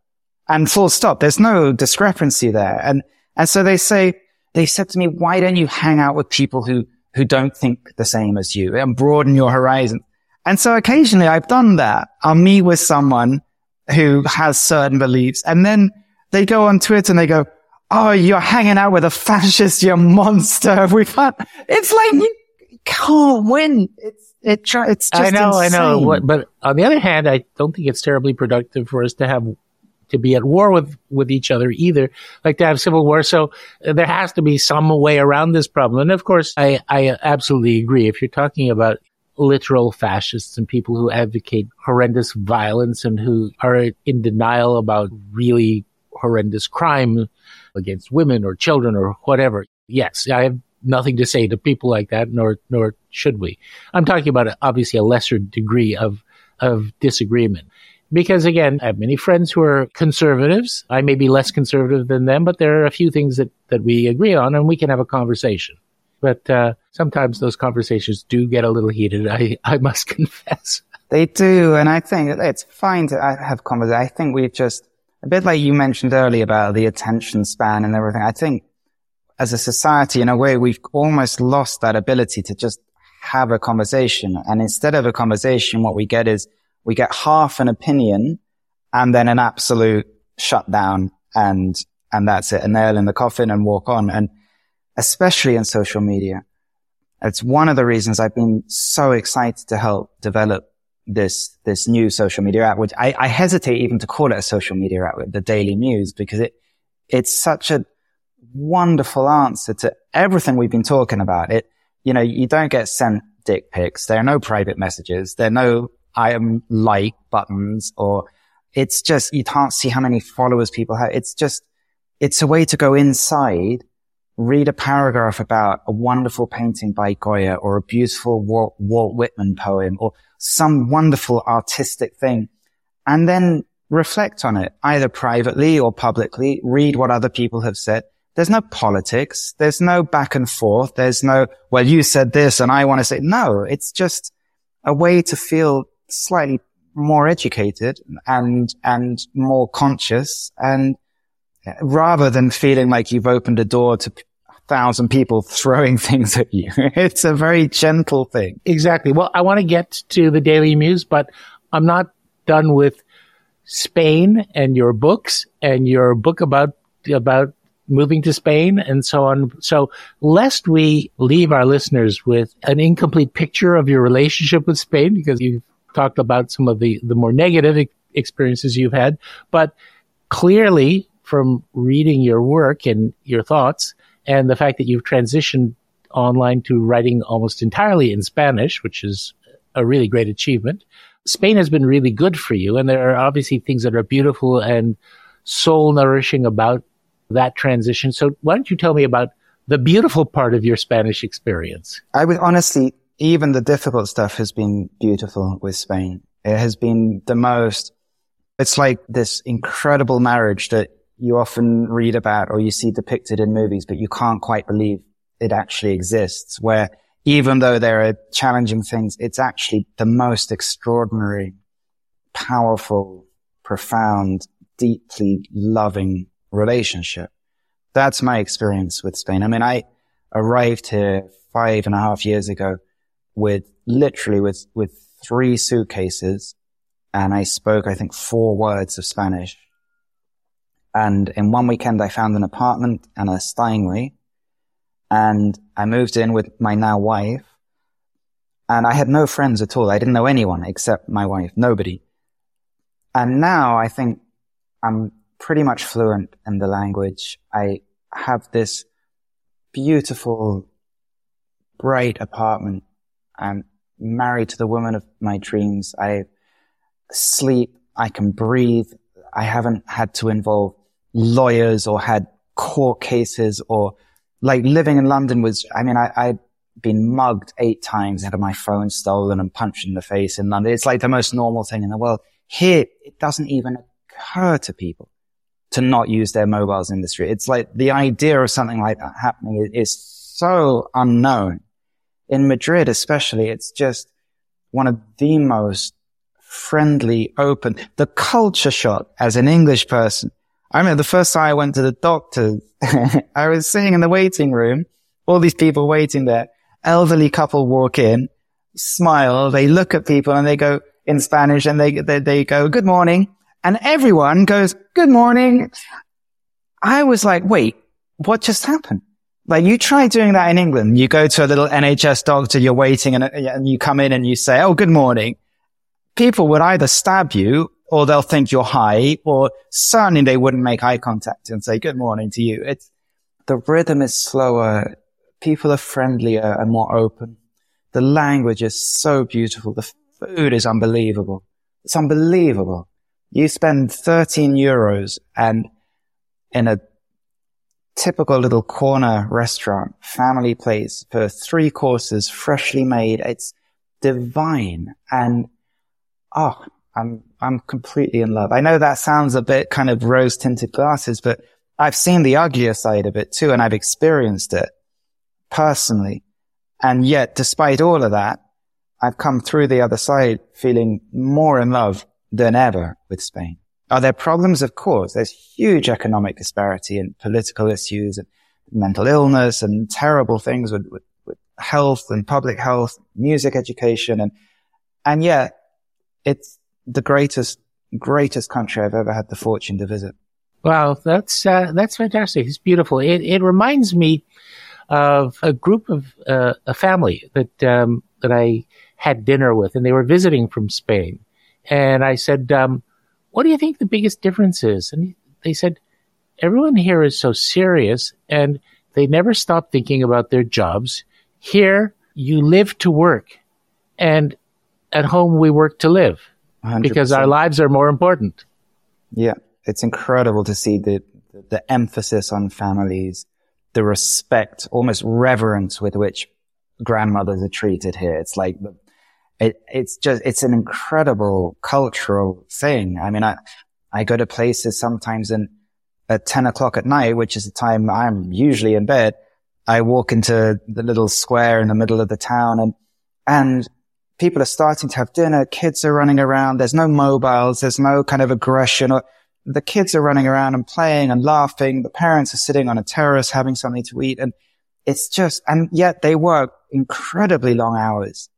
and full stop. There's no discrepancy there. And, and so they say, they said to me, why don't you hang out with people who, who don't think the same as you and broaden your horizon? And so occasionally I've done that. I'll meet with someone who has certain beliefs and then they go on Twitter and they go, Oh, you're hanging out with a fascist, you monster. (laughs) We've had, it's like you can't win. It's, it, it's just I know, insane. I know. What, but on the other hand, I don't think it's terribly productive for us to have to be at war with, with each other either, like to have civil war. So uh, there has to be some way around this problem. And of course, I, I absolutely agree. If you're talking about literal fascists and people who advocate horrendous violence and who are in denial about really horrendous crime against women or children or whatever. Yes, I have nothing to say to people like that, nor nor should we. I'm talking about obviously a lesser degree of of disagreement. Because again, I have many friends who are conservatives. I may be less conservative than them, but there are a few things that, that we agree on and we can have a conversation. But uh, sometimes those conversations do get a little heated, I, I must (laughs) confess. They do, and I think it's fine to have conversations. I think we've just, a bit like you mentioned earlier about the attention span and everything. I think as a society, in a way, we've almost lost that ability to just have a conversation. And instead of a conversation, what we get is we get half an opinion and then an absolute shutdown and, and that's it, a nail in the coffin and walk on. And especially in social media, it's one of the reasons I've been so excited to help develop this, this new social media app, which I, I hesitate even to call it a social media app, the Daily Muse, because it, it's such a wonderful answer to everything we've been talking about. It, you know, you don't get sent dick pics. There are no private messages. There are no I am like buttons or it's just, you can't see how many followers people have. It's just, it's a way to go inside, read a paragraph about a wonderful painting by Goya or a beautiful Walt, Walt Whitman poem or some wonderful artistic thing and then reflect on it either privately or publicly, read what other people have said. There's no politics. There's no back and forth. There's no, well, you said this and I want to say, no, it's just a way to feel slightly more educated and, and more conscious and uh, rather than feeling like you've opened a door to thousand people throwing (laughs) things at you. it's a very gentle thing. Exactly. Well, I want to get to the Daily Muse, but I'm not done with Spain and your books and your book about, about moving to Spain and so on. So lest we leave our listeners with an incomplete picture of your relationship with Spain, because you've talked about some of the, the more negative experiences you've had, but clearly from reading your work and your thoughts and the fact that you've transitioned online to writing almost entirely in Spanish, which is a really great achievement. Spain has been really good for you. And there are obviously things that are beautiful and soul nourishing about that transition. So why don't you tell me about the beautiful part of your Spanish experience? I would honestly even the difficult stuff has been beautiful with Spain. It has been the most, it's like this incredible marriage that you often read about or you see depicted in movies, but you can't quite believe it actually exists where even though there are challenging things, it's actually the most extraordinary, powerful, profound, deeply loving relationship. That's my experience with Spain. I mean, I arrived here five and a half years ago with literally with, with three suitcases and I spoke, I think, four words of Spanish. And in one weekend, I found an apartment and a Steinway and I moved in with my now wife and I had no friends at all. I didn't know anyone except my wife, nobody. And now I think I'm pretty much fluent in the language. I have this beautiful, bright apartment I'm married to the woman of my dreams. I sleep. I can breathe. I haven't had to involve lawyers or had court cases or like living in London was, I mean, I, I been mugged eight times, had my phone stolen and punched in the face in London. It's like the most normal thing in the world. Here, it doesn't even occur to people to not use their mobiles industry. It's like the idea of something like that happening is so unknown. In Madrid, especially, it's just one of the most friendly, open, the culture shock as an English person. I remember the first time I went to the doctor, (laughs) I was sitting in the waiting room, all these people waiting there, elderly couple walk in, smile, they look at people and they go in Spanish and they, they, they go, good morning. And everyone goes, good morning. I was like, wait, what just happened? Like you try doing that in England. You go to a little NHS doctor, you're waiting and, and you come in and you say, Oh, good morning. People would either stab you or they'll think you're high or certainly they wouldn't make eye contact and say good morning to you. It's the rhythm is slower. People are friendlier and more open. The language is so beautiful. The food is unbelievable. It's unbelievable. You spend 13 euros and in a typical little corner restaurant, family place for three courses, freshly made. It's divine. And oh, I'm, I'm completely in love. I know that sounds a bit kind of rose tinted glasses, but I've seen the uglier side of it too. And I've experienced it personally. And yet, despite all of that, I've come through the other side feeling more in love than ever with Spain. Are there problems? Of course. There's huge economic disparity and political issues and mental illness and terrible things with, with, with health and public health, music education. And, and yet it's the greatest, greatest country I've ever had the fortune to visit. Wow. That's, uh, that's fantastic. It's beautiful. It, it reminds me of a group of, uh, a family that, um, that I had dinner with and they were visiting from Spain. And I said, um, what do you think the biggest difference is? And they said, everyone here is so serious and they never stop thinking about their jobs. Here, you live to work and at home we work to live 100%. because our lives are more important. Yeah. It's incredible to see the, the emphasis on families, the respect, almost reverence with which grandmothers are treated here. It's like the, it, it's just, it's an incredible cultural thing. I mean, I, I go to places sometimes and at 10 o'clock at night, which is the time I'm usually in bed. I walk into the little square in the middle of the town and, and people are starting to have dinner. Kids are running around. There's no mobiles. There's no kind of aggression or the kids are running around and playing and laughing. The parents are sitting on a terrace having something to eat. And it's just, and yet they work incredibly long hours.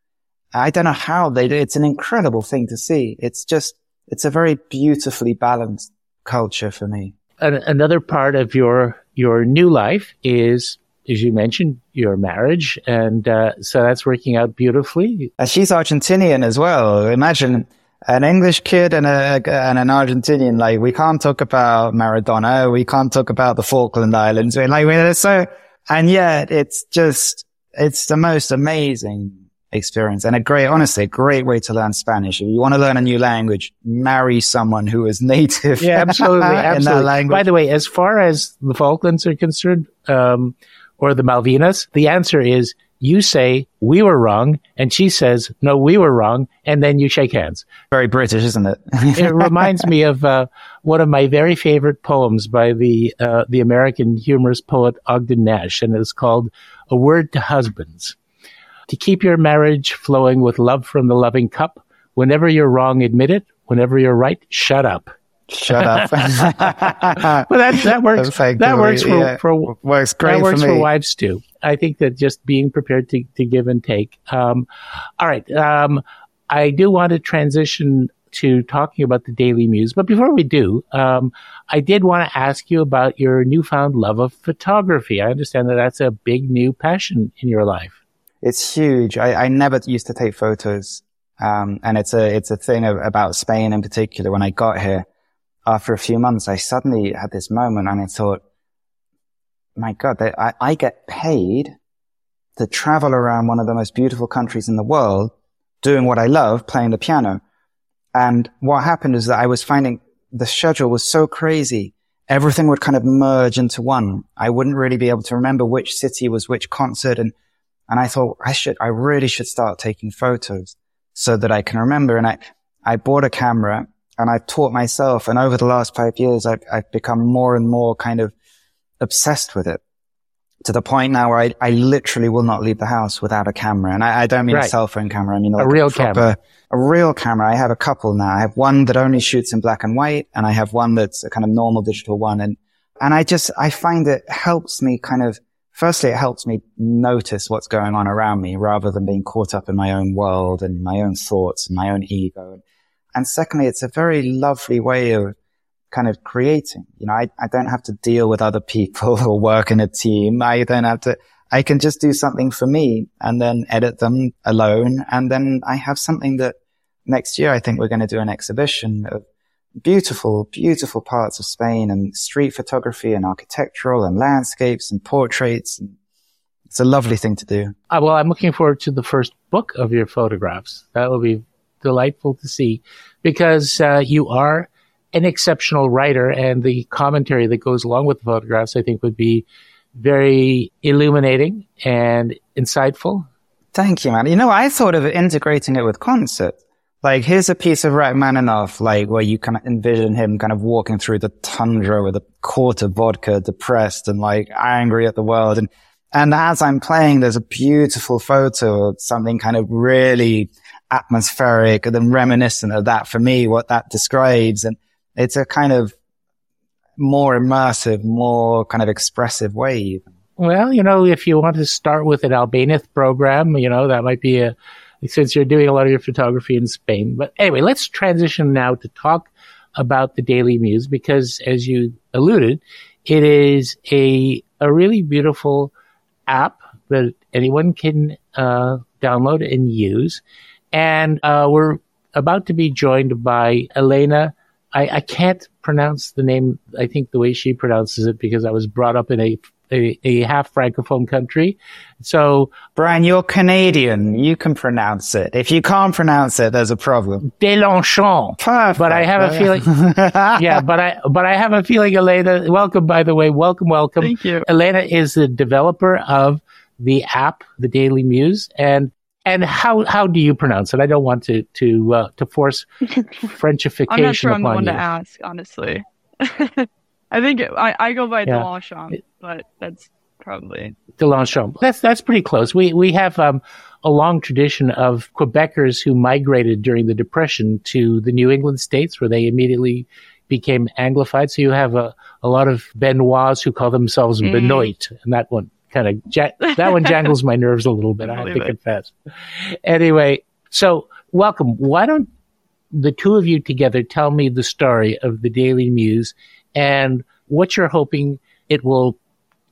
I don't know how they do. It's an incredible thing to see. It's just, it's a very beautifully balanced culture for me. Another part of your, your new life is, as you mentioned, your marriage. And, uh, so that's working out beautifully. And she's Argentinian as well. Imagine an English kid and a, and an Argentinian. Like we can't talk about Maradona. We can't talk about the Falkland Islands. We Like we're so, and yet it's just, it's the most amazing experience and a great, honestly, a great way to learn Spanish. If you want to learn a new language, marry someone who is (laughs) native. Yeah, absolutely. (laughs) absolutely. By the way, as far as the Falklands are concerned, um, or the Malvinas, the answer is you say we were wrong and she says no we were wrong and then you shake hands very british isn't it (laughs) it reminds me of uh, one of my very favorite poems by the uh, the american humorist poet ogden nash and it's called a word to husbands to keep your marriage flowing with love from the loving cup. Whenever you're wrong, admit it. Whenever you're right, shut up. Shut up. (laughs) well, that that (laughs) works. That works for, yeah. for works great that works for, for, wives too. I think that just being prepared to, to give and take. Um, all right. Um, I do want to transition to talking about the Daily Muse, but before we do, um, I did want to ask you about your newfound love of photography. I understand that that's a big new passion in your life. It's huge. I, I never used to take photos. Um, and it's a, it's a thing of, about Spain in particular. When I got here, after a few months, I suddenly had this moment and I thought, my God, they, I, I get paid to travel around one of the most beautiful countries in the world doing what I love, playing the piano. And what happened is that I was finding the schedule was so crazy. Everything would kind of merge into one. I wouldn't really be able to remember which city was which concert and And I thought I should, I really should start taking photos so that I can remember. And I, I bought a camera and I taught myself. And over the last five years, I've, I've become more and more kind of obsessed with it to the point now where I, I literally will not leave the house without a camera. And I, I don't mean right. a cell phone camera. I mean like a real a proper, camera. A real camera. I have a couple now. I have one that only shoots in black and white and I have one that's a kind of normal digital one. And, and I just, I find it helps me kind of, firstly, it helps me notice what's going on around me rather than being caught up in my own world and my own thoughts and my own ego. And secondly, it's a very lovely way of kind of creating. You know, I, I don't have to deal with other people (laughs) or work in a team. I don't have to, I can just do something for me and then edit them alone. And then I have something that next year, I think we're going to do an exhibition of beautiful, beautiful parts of Spain and street photography and architectural and landscapes and portraits. And it's a lovely thing to do. Uh, well, I'm looking forward to the first book of your photographs. That will be delightful to see because uh, you are an exceptional writer, and the commentary that goes along with the photographs, I think, would be very illuminating and insightful. Thank you, man. You know, I thought of integrating it with concert. Like, here's a piece of Rachmaninoff, like, where you kind of envision him kind of walking through the tundra with a quart of vodka, depressed and like angry at the world. And, and as I'm playing, there's a beautiful photo of something kind of really atmospheric and then reminiscent of that for me, what that describes. And, it's a kind of more immersive, more kind of expressive way. Well, you know, if you want to start with an Albéniz program, you know, that might be a, since you're doing a lot of your photography in Spain. But anyway, let's transition now to talk about the Daily Muse because as you alluded, it is a, a really beautiful app that anyone can, uh, download and use. And, uh, we're about to be joined by Elena I, I can't pronounce the name. I think the way she pronounces it because I was brought up in a a, a, half francophone country. So, Brian, you're Canadian. You can pronounce it. If you can't pronounce it, there's a problem. Deslongchamps. Perfect. But I have a feeling. (laughs) yeah, but I but I have a feeling, Elena. Welcome, by the way. Welcome, welcome. Thank you. Elena is the developer of the app, the Daily Muse, and and how how do you pronounce it? I don't want to to uh, to force (laughs) Frenchification I'm not sure I'm the one you. to ask, honestly. (laughs) I think it, I, I go by yeah. Deslongchamps, but that's probably Deslongchamps. That's that's pretty close. We we have um, a long tradition of Quebecers who migrated during the Depression to the New England states, where they immediately became Anglified. So you have a, a lot of Benoits who call themselves mm. Benoit, and that one kind of ja- that one jangles my nerves a little bit. I have to it. confess. Anyway, so welcome. Why don't the two of you together tell me the story of the Daily Muse and what you're hoping it will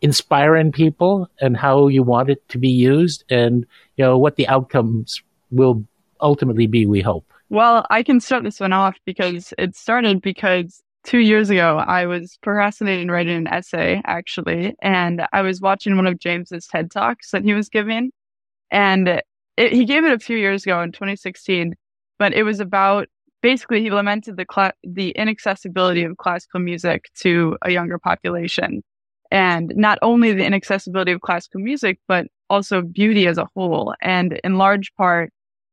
inspire in people and how you want it to be used and you know what the outcomes will ultimately be we hope. Well i can start this one off because it started because two years ago, I was procrastinating writing an essay actually, and I was watching one of James's TED Talks that he was giving, and it, he gave it a few years ago in 2016, but it was about basically he lamented the cl- the inaccessibility of classical music to a younger population, and not only the inaccessibility of classical music, but also beauty as a whole, and in large part.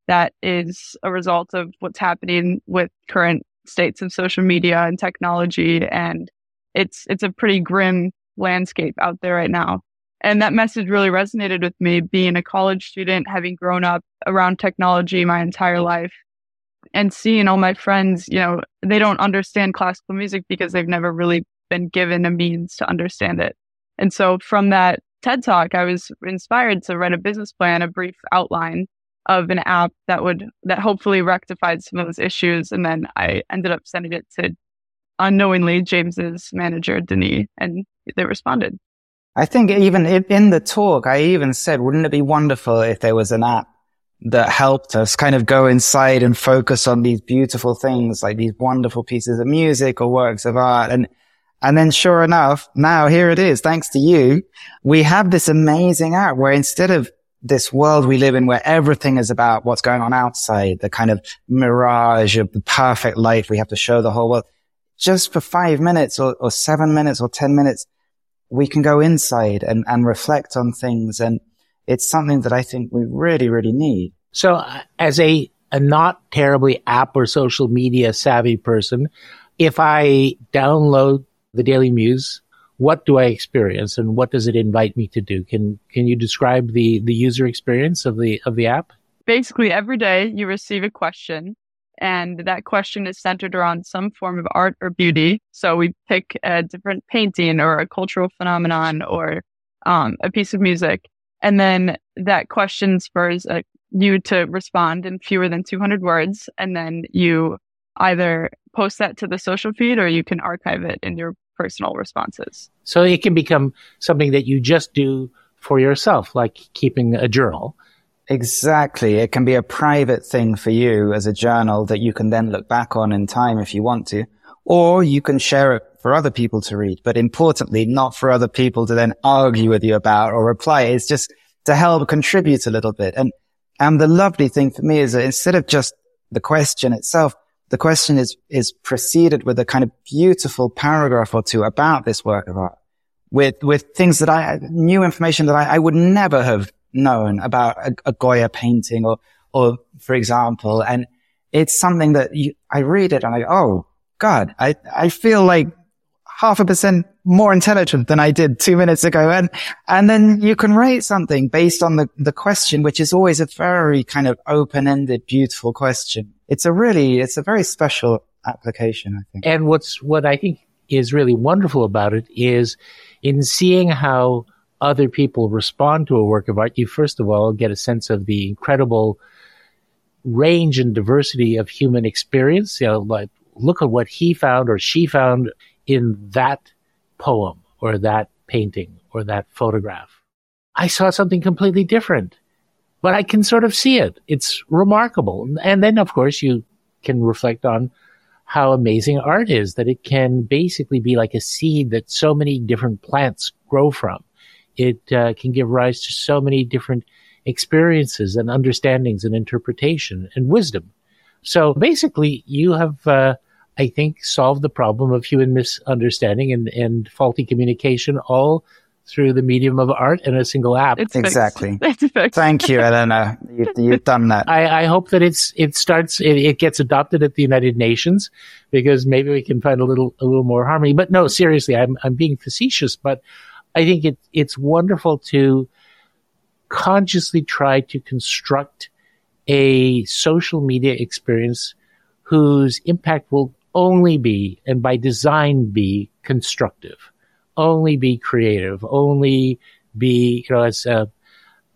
That is a result of what's happening with current states of social media and technology. And it's, it's a pretty grim landscape out there right now. And that message really resonated with me being a college student, having grown up around technology my entire life and seeing all my friends, you know, they don't understand classical music because they've never really been given a means to understand it. And so from that TED talk, I was inspired to write a business plan, a brief outline of an app that would that hopefully rectified some of those issues. And then I ended up sending it to unknowingly James's manager, Denis, and they responded. I think even in the talk, I even said, wouldn't it be wonderful if there was an app that helped us kind of go inside and focus on these beautiful things, like these wonderful pieces of music or works of art. And, and then sure enough, now here it is. Thanks to you, we have this amazing app where instead of this world we live in where everything is about what's going on outside, the kind of mirage of the perfect life we have to show the whole world. Just for five minutes or, or seven minutes or 10 minutes, we can go inside and, and reflect on things. And it's something that I think we really, really need. So as a, a not terribly app or social media savvy person, if I download the Daily Muse, what do I experience and what does it invite me to do? Can can you describe the the user experience of the of the app? Basically, every day you receive a question, and that question is centered around some form of art or beauty. So we pick a different painting or a cultural phenomenon or um, a piece of music, and then that question spurs a, uh, you to respond in fewer than 200 words, and then you either post that to the social feed or you can archive it in your personal responses. So it can become something that you just do for yourself, like keeping a journal. Exactly. It can be a private thing for you as a journal that you can then look back on in time if you want to, or you can share it for other people to read. But importantly, not for other people to then argue with you about or reply. It's just to help contribute a little bit. And, and the lovely thing for me is that instead of just the question itself, the question is, is preceded with a kind of beautiful paragraph or two about this work of art with, with things that I, new information that I, I would never have known about a, a, Goya painting or, or for example, and it's something that you, I read it and I go, oh God, I, I feel like half a percent more intelligent than I did two minutes ago. And, and then you can write something based on the, the question, which is always a very kind of open-ended, beautiful question. It's a really, it's a very special application, I think. And what's, what I think is really wonderful about it is in seeing how other people respond to a work of art, you first of all get a sense of the incredible range and diversity of human experience. You know, like look at what he found or she found in that poem or that painting or that photograph. I saw something completely different, but I can sort of see it. It's remarkable. And then, of course, you can reflect on how amazing art is, that it can basically be like a seed that so many different plants grow from. It uh, can give rise to so many different experiences and understandings and interpretation and wisdom. So basically, you have uh, I think, solve the problem of human misunderstanding and, and faulty communication all through the medium of art and a single app. It's exactly. (laughs) Thank you, Elena. You've, you've done that. I, I, hope that it's it starts it, it, gets adopted at the United Nations because maybe we can find a little a little more harmony. But no, seriously, I'm I'm being facetious, but I think it it's wonderful to consciously try to construct a social media experience whose impact will only be, and by design be, constructive, only be creative, only be, you know, as a,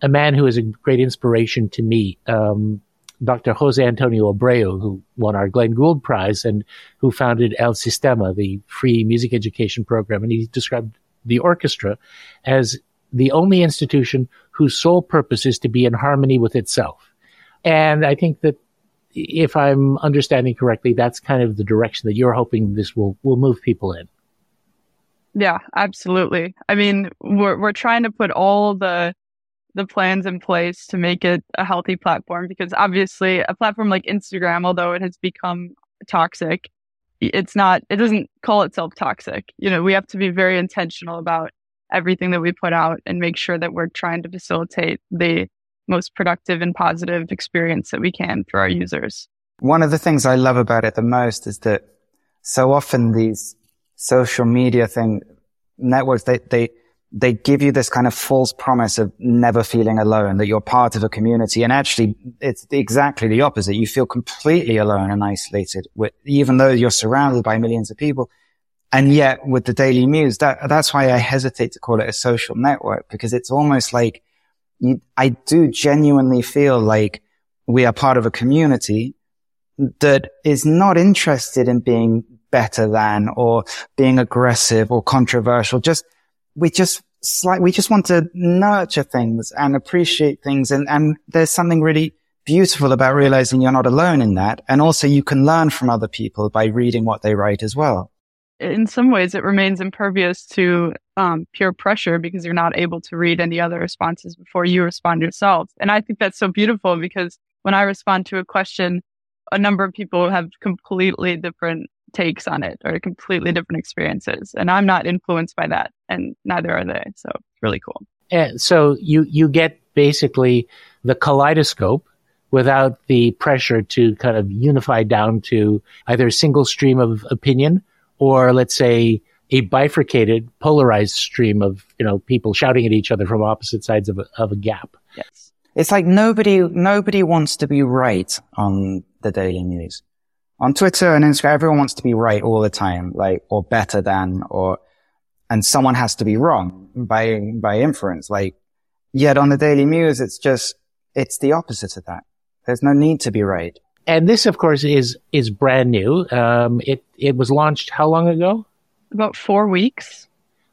a man who is a great inspiration to me, um, Dr. Jose Antonio Abreu, who won our Glenn Gould Prize and who founded El Sistema, the free music education program. And he described the orchestra as the only institution whose sole purpose is to be in harmony with itself. And I think that if I'm understanding correctly, that's kind of the direction that you're hoping this will will move people in. Yeah, absolutely. I mean, we're we're trying to put all the the plans in place to make it a healthy platform because obviously a platform like Instagram, although it has become toxic, it's not it doesn't call itself toxic. You know, we have to be very intentional about everything that we put out and make sure that we're trying to facilitate the most productive and positive experience that we can for our mm-hmm. users. One of the things I love about it the most is that so often these social media thing networks, they, they, they give you this kind of false promise of never feeling alone, that you're part of a community. And actually, it's exactly the opposite. You feel completely alone and isolated, with, even though you're surrounded by millions of people. And yet with the Daily Muse, that, that's why I hesitate to call it a social network because it's almost like you, I do genuinely feel like we are part of a community that is not interested in being better than or being aggressive or controversial. Just, we just slight, we just want to nurture things and appreciate things. And, and there's something really beautiful about realizing you're not alone in that. And also you can learn from other people by reading what they write as well in some ways it remains impervious to um, peer pressure because you're not able to read any other responses before you respond yourself. And I think that's so beautiful because when I respond to a question, a number of people have completely different takes on it or completely different experiences. And I'm not influenced by that and neither are they. So it's really cool. And so you, you get basically the kaleidoscope without the pressure to kind of unify down to either a single stream of opinion or let's say a bifurcated, polarized stream of, you know, people shouting at each other from opposite sides of a, of a gap. Yes. It's like nobody, nobody wants to be right on the Daily Muse. On Twitter and Instagram, everyone wants to be right all the time, like, or better than, or, and someone has to be wrong by, by inference. Like, yet on the Daily Muse, it's just, it's the opposite of that. There's no need to be right. And this, of course, is, is brand new. Um, it, it was launched how long ago? About four weeks.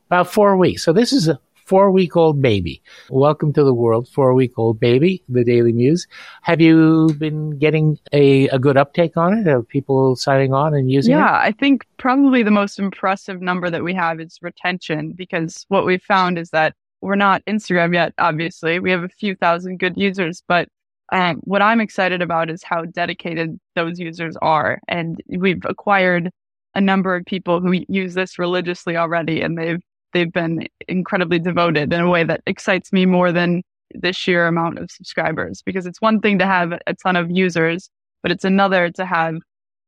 About four weeks. So this is a four week old baby. Welcome to the world, four week old baby, the Daily Muse. Have you been getting a, a good uptake on it? Have people signing on and using yeah, it? Yeah, I think probably the most impressive number that we have is retention because what we've found is that we're not Instagram yet, obviously. We have a few thousand good users, but um, what I'm excited about is how dedicated those users are. And we've acquired a number of people who use this religiously already, and they've they've been incredibly devoted in a way that excites me more than the sheer amount of subscribers. Because it's one thing to have a ton of users, but it's another to have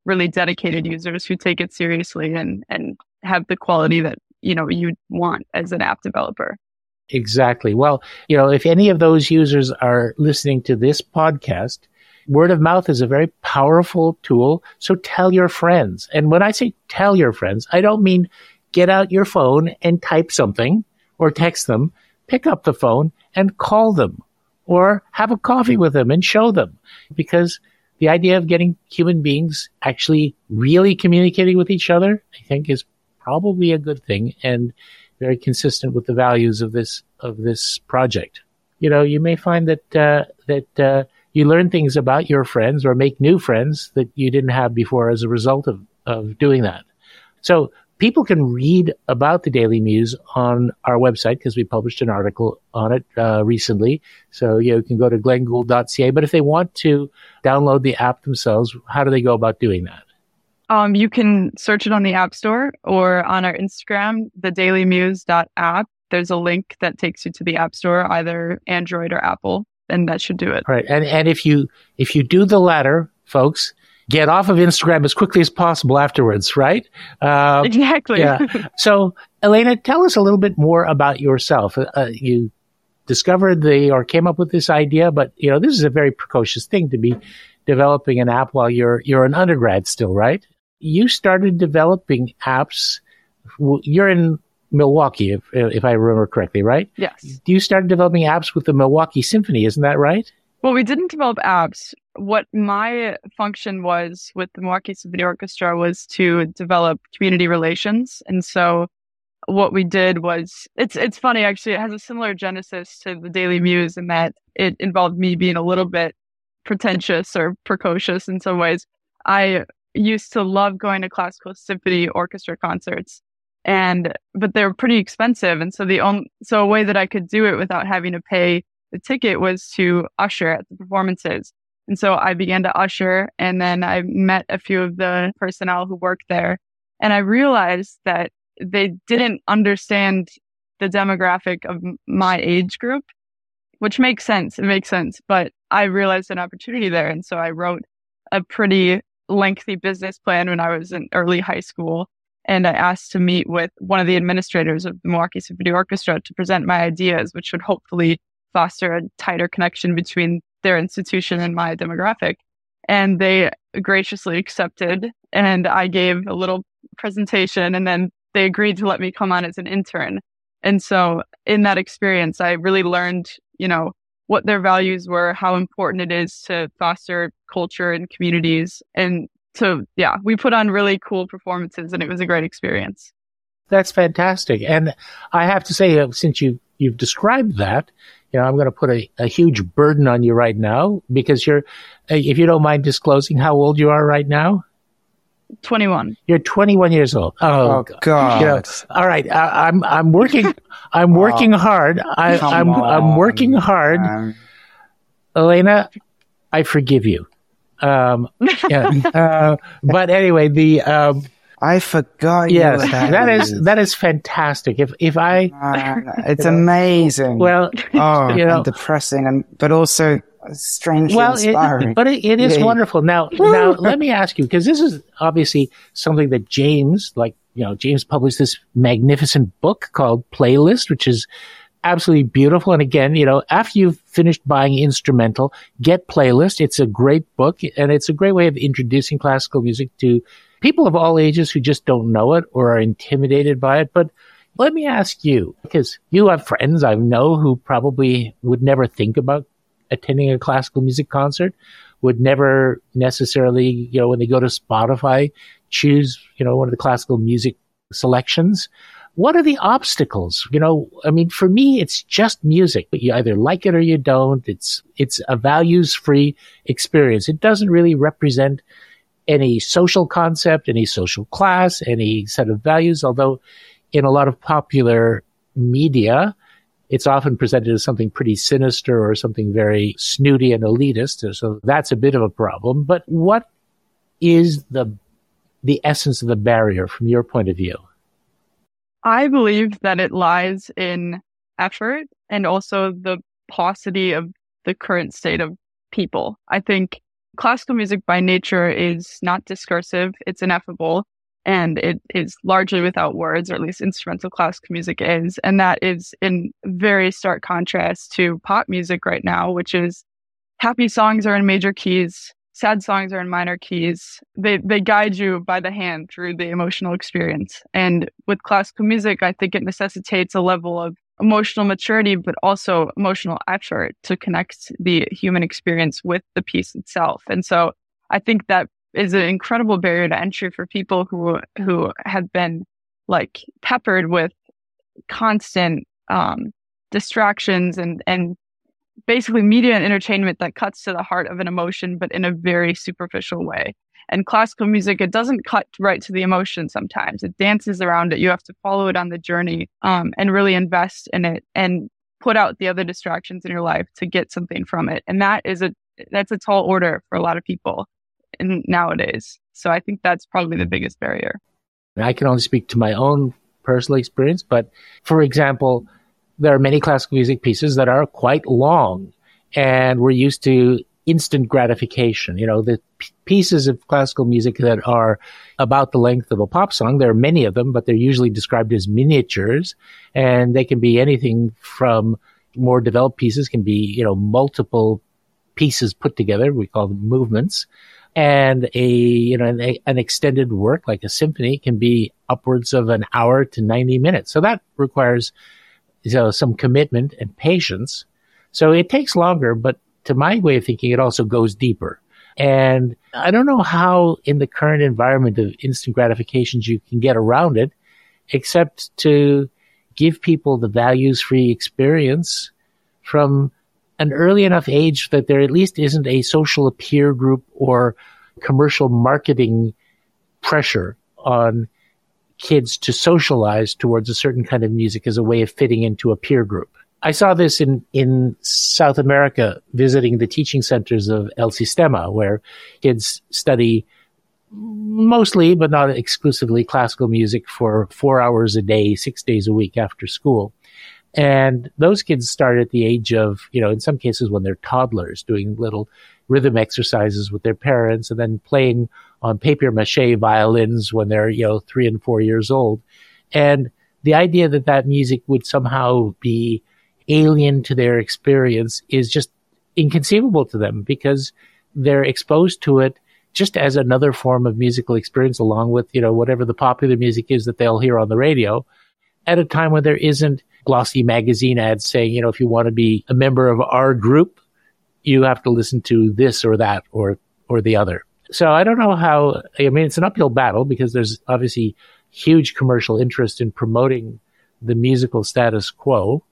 really dedicated users who take it seriously and and have the quality that you know you want as an app developer. Exactly. Well, you know, if any of those users are listening to this podcast, word of mouth is a very powerful tool. So tell your friends. And when I say tell your friends, I don't mean get out your phone and type something or text them. Pick up the phone and call them or have a coffee with them and show them because the idea of getting human beings actually really communicating with each other, I think is probably a good thing and very consistent with the values of this, of this project. You know, you may find that, uh, that, uh, you learn things about your friends or make new friends that you didn't have before as a result of, of doing that. So people can read about the Daily Muse on our website because we published an article on it uh, recently. So you, know, you can go to glengould.ca. But if they want to download the app themselves, how do they go about doing that? Um, you can search it on the App Store or on our Instagram, the thedailymuse.app. There's a link that takes you to the App Store, either Android or Apple, and that should do it. Right. And and if you if you do the latter, folks, get off of Instagram as quickly as possible afterwards, right? Uh, exactly. yeah. (laughs) So, Elena, tell us a little bit more about yourself. Uh, you discovered the or came up with this idea, but you know this is a very precocious thing to be developing an app while you're you're an undergrad still, right? You started developing apps. You're in Milwaukee, if, if I remember correctly, right? Yes. You started developing apps with the Milwaukee Symphony, isn't that right? Well, we didn't develop apps. What my function was with the Milwaukee Symphony Orchestra was to develop community relations. And so what we did was it's it's funny actually it has a similar genesis to the Daily Muse in that it involved me being a little bit pretentious or precocious in some ways. I used to love going to classical symphony orchestra concerts and but they were pretty expensive. And so the only so a way that I could do it without having to pay the ticket was to usher at the performances. And so I began to usher and then I met a few of the personnel who worked there. And I realized that they didn't understand the demographic of my age group which makes sense. It makes sense. But I realized an opportunity there. And so I wrote a pretty lengthy business plan when I was in early high school. And I asked to meet with one of the administrators of the Milwaukee Symphony Orchestra to present my ideas, which would hopefully foster a tighter connection between their institution and my demographic. And they graciously accepted. And I gave a little presentation and then they agreed to let me come on as an intern. And so in that experience, I really learned, you know, what their values were, how important it is to foster culture and communities. And so, yeah, we put on really cool performances and it was a great experience. That's fantastic. And I have to say, uh, since you, you've described that, you know, I'm going to put a, a huge burden on you right now because you're, uh, if you don't mind disclosing how old you are right now. 21. You're 21 years old. Oh, Oh, God. You know, all right. I, I'm, I'm working, I'm working hard. I, Come I'm, I'm working hard. man. Elena, I forgive you. Um, (laughs) yeah. uh, but anyway, the um, I forgot. you Yes, were that is that is fantastic. If if I Uh, it's amazing. well, oh, you know- and depressing, and but also strangely well, inspiring. it, but it, it is Yeah. wonderful. Now, now let me ask you because this is obviously something that James, like you know, James published this magnificent book called Playlist, which is absolutely beautiful. And again, you know, after you've finished buying instrumental, get Playlist. It's a great book, and it's a great way of introducing classical music to people of all ages who just don't know it or are intimidated by it. But let me ask you, because you have friends I know who probably would never think about attending a classical music concert, would never necessarily, you know, when they go to Spotify, choose, you know, one of the classical music selections. What are the obstacles? You know, I mean, for me, it's just music, but you either like it or you don't. It's, it's a values free experience. It doesn't really represent any social concept, any social class, any set of values, although in a lot of popular media, it's often presented as something pretty sinister or something very snooty and elitist. So that's a bit of a problem. But what is the the essence of the barrier from your point of view? I believe that it lies in effort and also the paucity of the current state of people. I think classical music by nature is not discursive, it's ineffable, and it is largely without words, or at least instrumental classical music is. And that is in very stark contrast to pop music right now, which is happy songs are in major keys, sad songs are in minor keys. They they guide you by the hand through the emotional experience. And with classical music, I think it necessitates a level of emotional maturity, but also emotional effort to connect the human experience with the piece itself. And so I think that is an incredible barrier to entry for people who who have been like peppered with constant um, distractions and and basically media and entertainment that cuts to the heart of an emotion, but in a very superficial way. And classical music, it doesn't cut right to the emotion sometimes. It dances around it. You have to follow it on the journey um, and really invest in it and put out the other distractions in your life to get something from it. And that is a that's a tall order for a lot of people in, nowadays. So I think that's probably the biggest barrier. I can only speak to my own personal experience, but for example, there are many classical music pieces that are quite long and we're used to instant gratification. You know, the p- pieces of classical music that are about the length of a pop song, there are many of them, but they're usually described as miniatures and they can be anything from more developed pieces can be, you know, multiple pieces put together. We call them movements and a you know an, an, extended work like a symphony can be upwards of an hour to 90 minutes so that requires know, some commitment and patience. So it takes longer but to my way of thinking it also goes deeper. And i don't know how in the current environment of instant gratifications you can get around it except to give people the values free experience from an early enough age that there at least isn't a social peer group or commercial marketing pressure on kids to socialize towards a certain kind of music as a way of fitting into a peer group. I saw this in, in South America visiting the teaching centers of El Sistema where kids study mostly, but not exclusively classical music for four hours a day, six days a week after school. And those kids start at the age of, you know, in some cases when they're toddlers doing little rhythm exercises with their parents and then playing on papier mache violins when they're, you know, three and four years old. And the idea that that music would somehow be alien to their experience is just inconceivable to them because they're exposed to it just as another form of musical experience along with, you know, whatever the popular music is that they'll hear on the radio at a time when there isn't glossy magazine ads saying, you know, if you want to be a member of our group, you have to listen to this or that or, or the other. So I don't know how, I mean, it's an uphill battle because there's obviously huge commercial interest in promoting the musical status quo.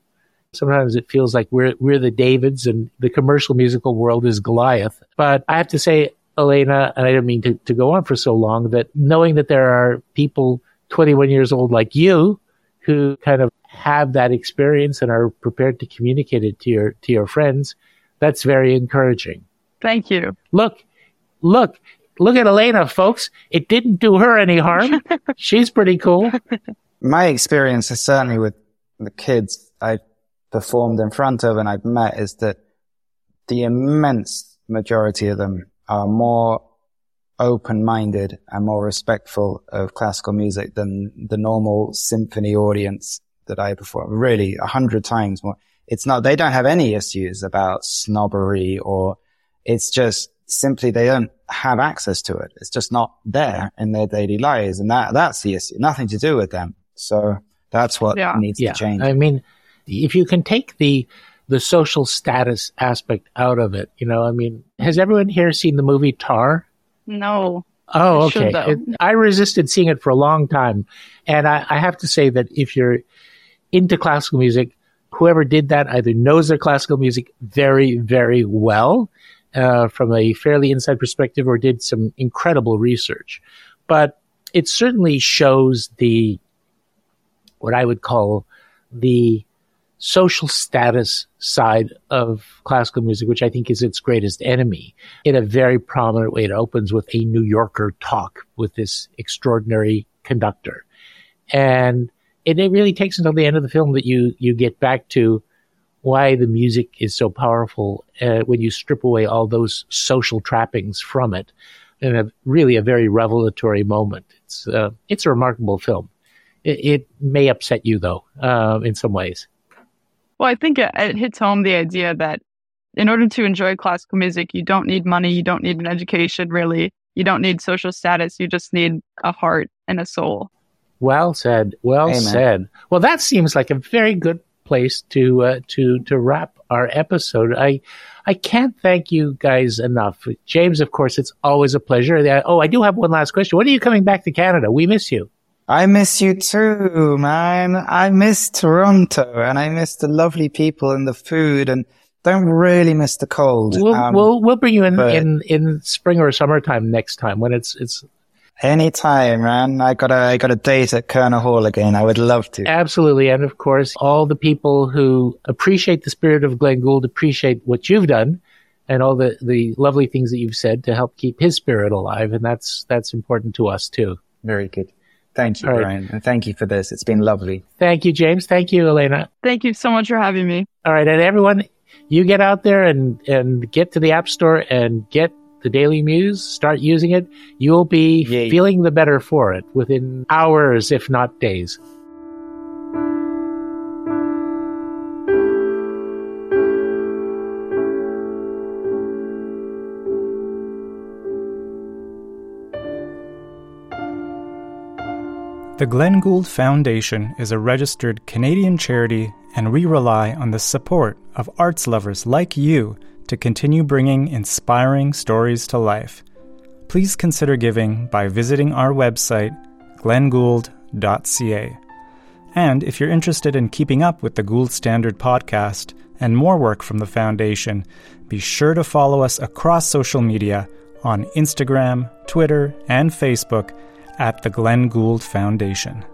Sometimes it feels like we're, we're the Davids and the commercial musical world is Goliath. But I have to say, Elena, and I don't mean to, to go on for so long, that knowing that there are people 21 years old like you who kind of have that experience and are prepared to communicate it to your to your friends, that's very encouraging. Thank you. Look, look, look at Elena, folks. It didn't do her any harm. (laughs) She's pretty cool. My experience is certainly with the kids I performed in front of and I've met is that the immense majority of them are more open-minded and more respectful of classical music than the normal symphony audience that I perform. Really, a hundred times more. It's not, they don't have any issues about snobbery or it's just simply they don't have access to it. It's just not there in their daily lives. And that, that's the issue. Nothing to do with them. So that's what Yeah. needs Yeah. to change. I mean, if you can take the the social status aspect out of it, you know, I mean, has everyone here seen the movie Tar? No. Oh, I okay. though. It- I resisted seeing it for a long time. And I, I have to say that if you're into classical music, whoever did that either knows their classical music very, very well uh, from a fairly inside perspective or did some incredible research. But it certainly shows the, what I would call the social status side of classical music, which I think is its greatest enemy, in a very prominent way. It opens with a New Yorker talk with this extraordinary conductor. And it, really takes until the end of the film that you, you get back to why the music is so powerful uh, when you strip away all those social trappings from it. And a, really a very revelatory moment. It's, uh, it's a remarkable film. It, it may upset you though, uh, in some ways. Well, I think it, it hits home the idea that in order to enjoy classical music, you don't need money, you don't need an education, really. You don't need social status. You just need a heart and a soul. Well said. Well Amen. said. Well, that seems like a very good place to uh, to to wrap our episode. I I can't thank you guys enough, James. Of course, it's always a pleasure. Oh, I do have one last question. When are you coming back to Canada? We miss you. I miss you too, man. I miss Toronto and I miss the lovely people and the food and don't really miss the cold. We'll Um, we'll we'll bring you in in in spring or summertime next time when it's it's anytime, man. I got a, I got a date at Koerner Hall again. I would love to. Absolutely. And of course, all the people who appreciate the spirit of Glenn Gould appreciate what you've done and all the, the lovely things that you've said to help keep his spirit alive. And that's, that's important to us too. Very good. Thank you, All right. Brian. And thank you for this. It's been lovely. Thank you, James. Thank you, Elena. Thank you so much for having me. All right. And everyone, you get out there and, and get to the App Store and get the Daily Muse, start using it. You'll be Yay. feeling the better for it within hours, if not days. The Glenn Gould Foundation is a registered Canadian charity, and we rely on the support of arts lovers like you to continue bringing inspiring stories to life. Please consider giving by visiting our website, glenngould.ca. And if you're interested in keeping up with the Gould Standard podcast and more work from the Foundation, be sure to follow us across social media on Instagram, Twitter, and Facebook at the Glenn Gould Foundation.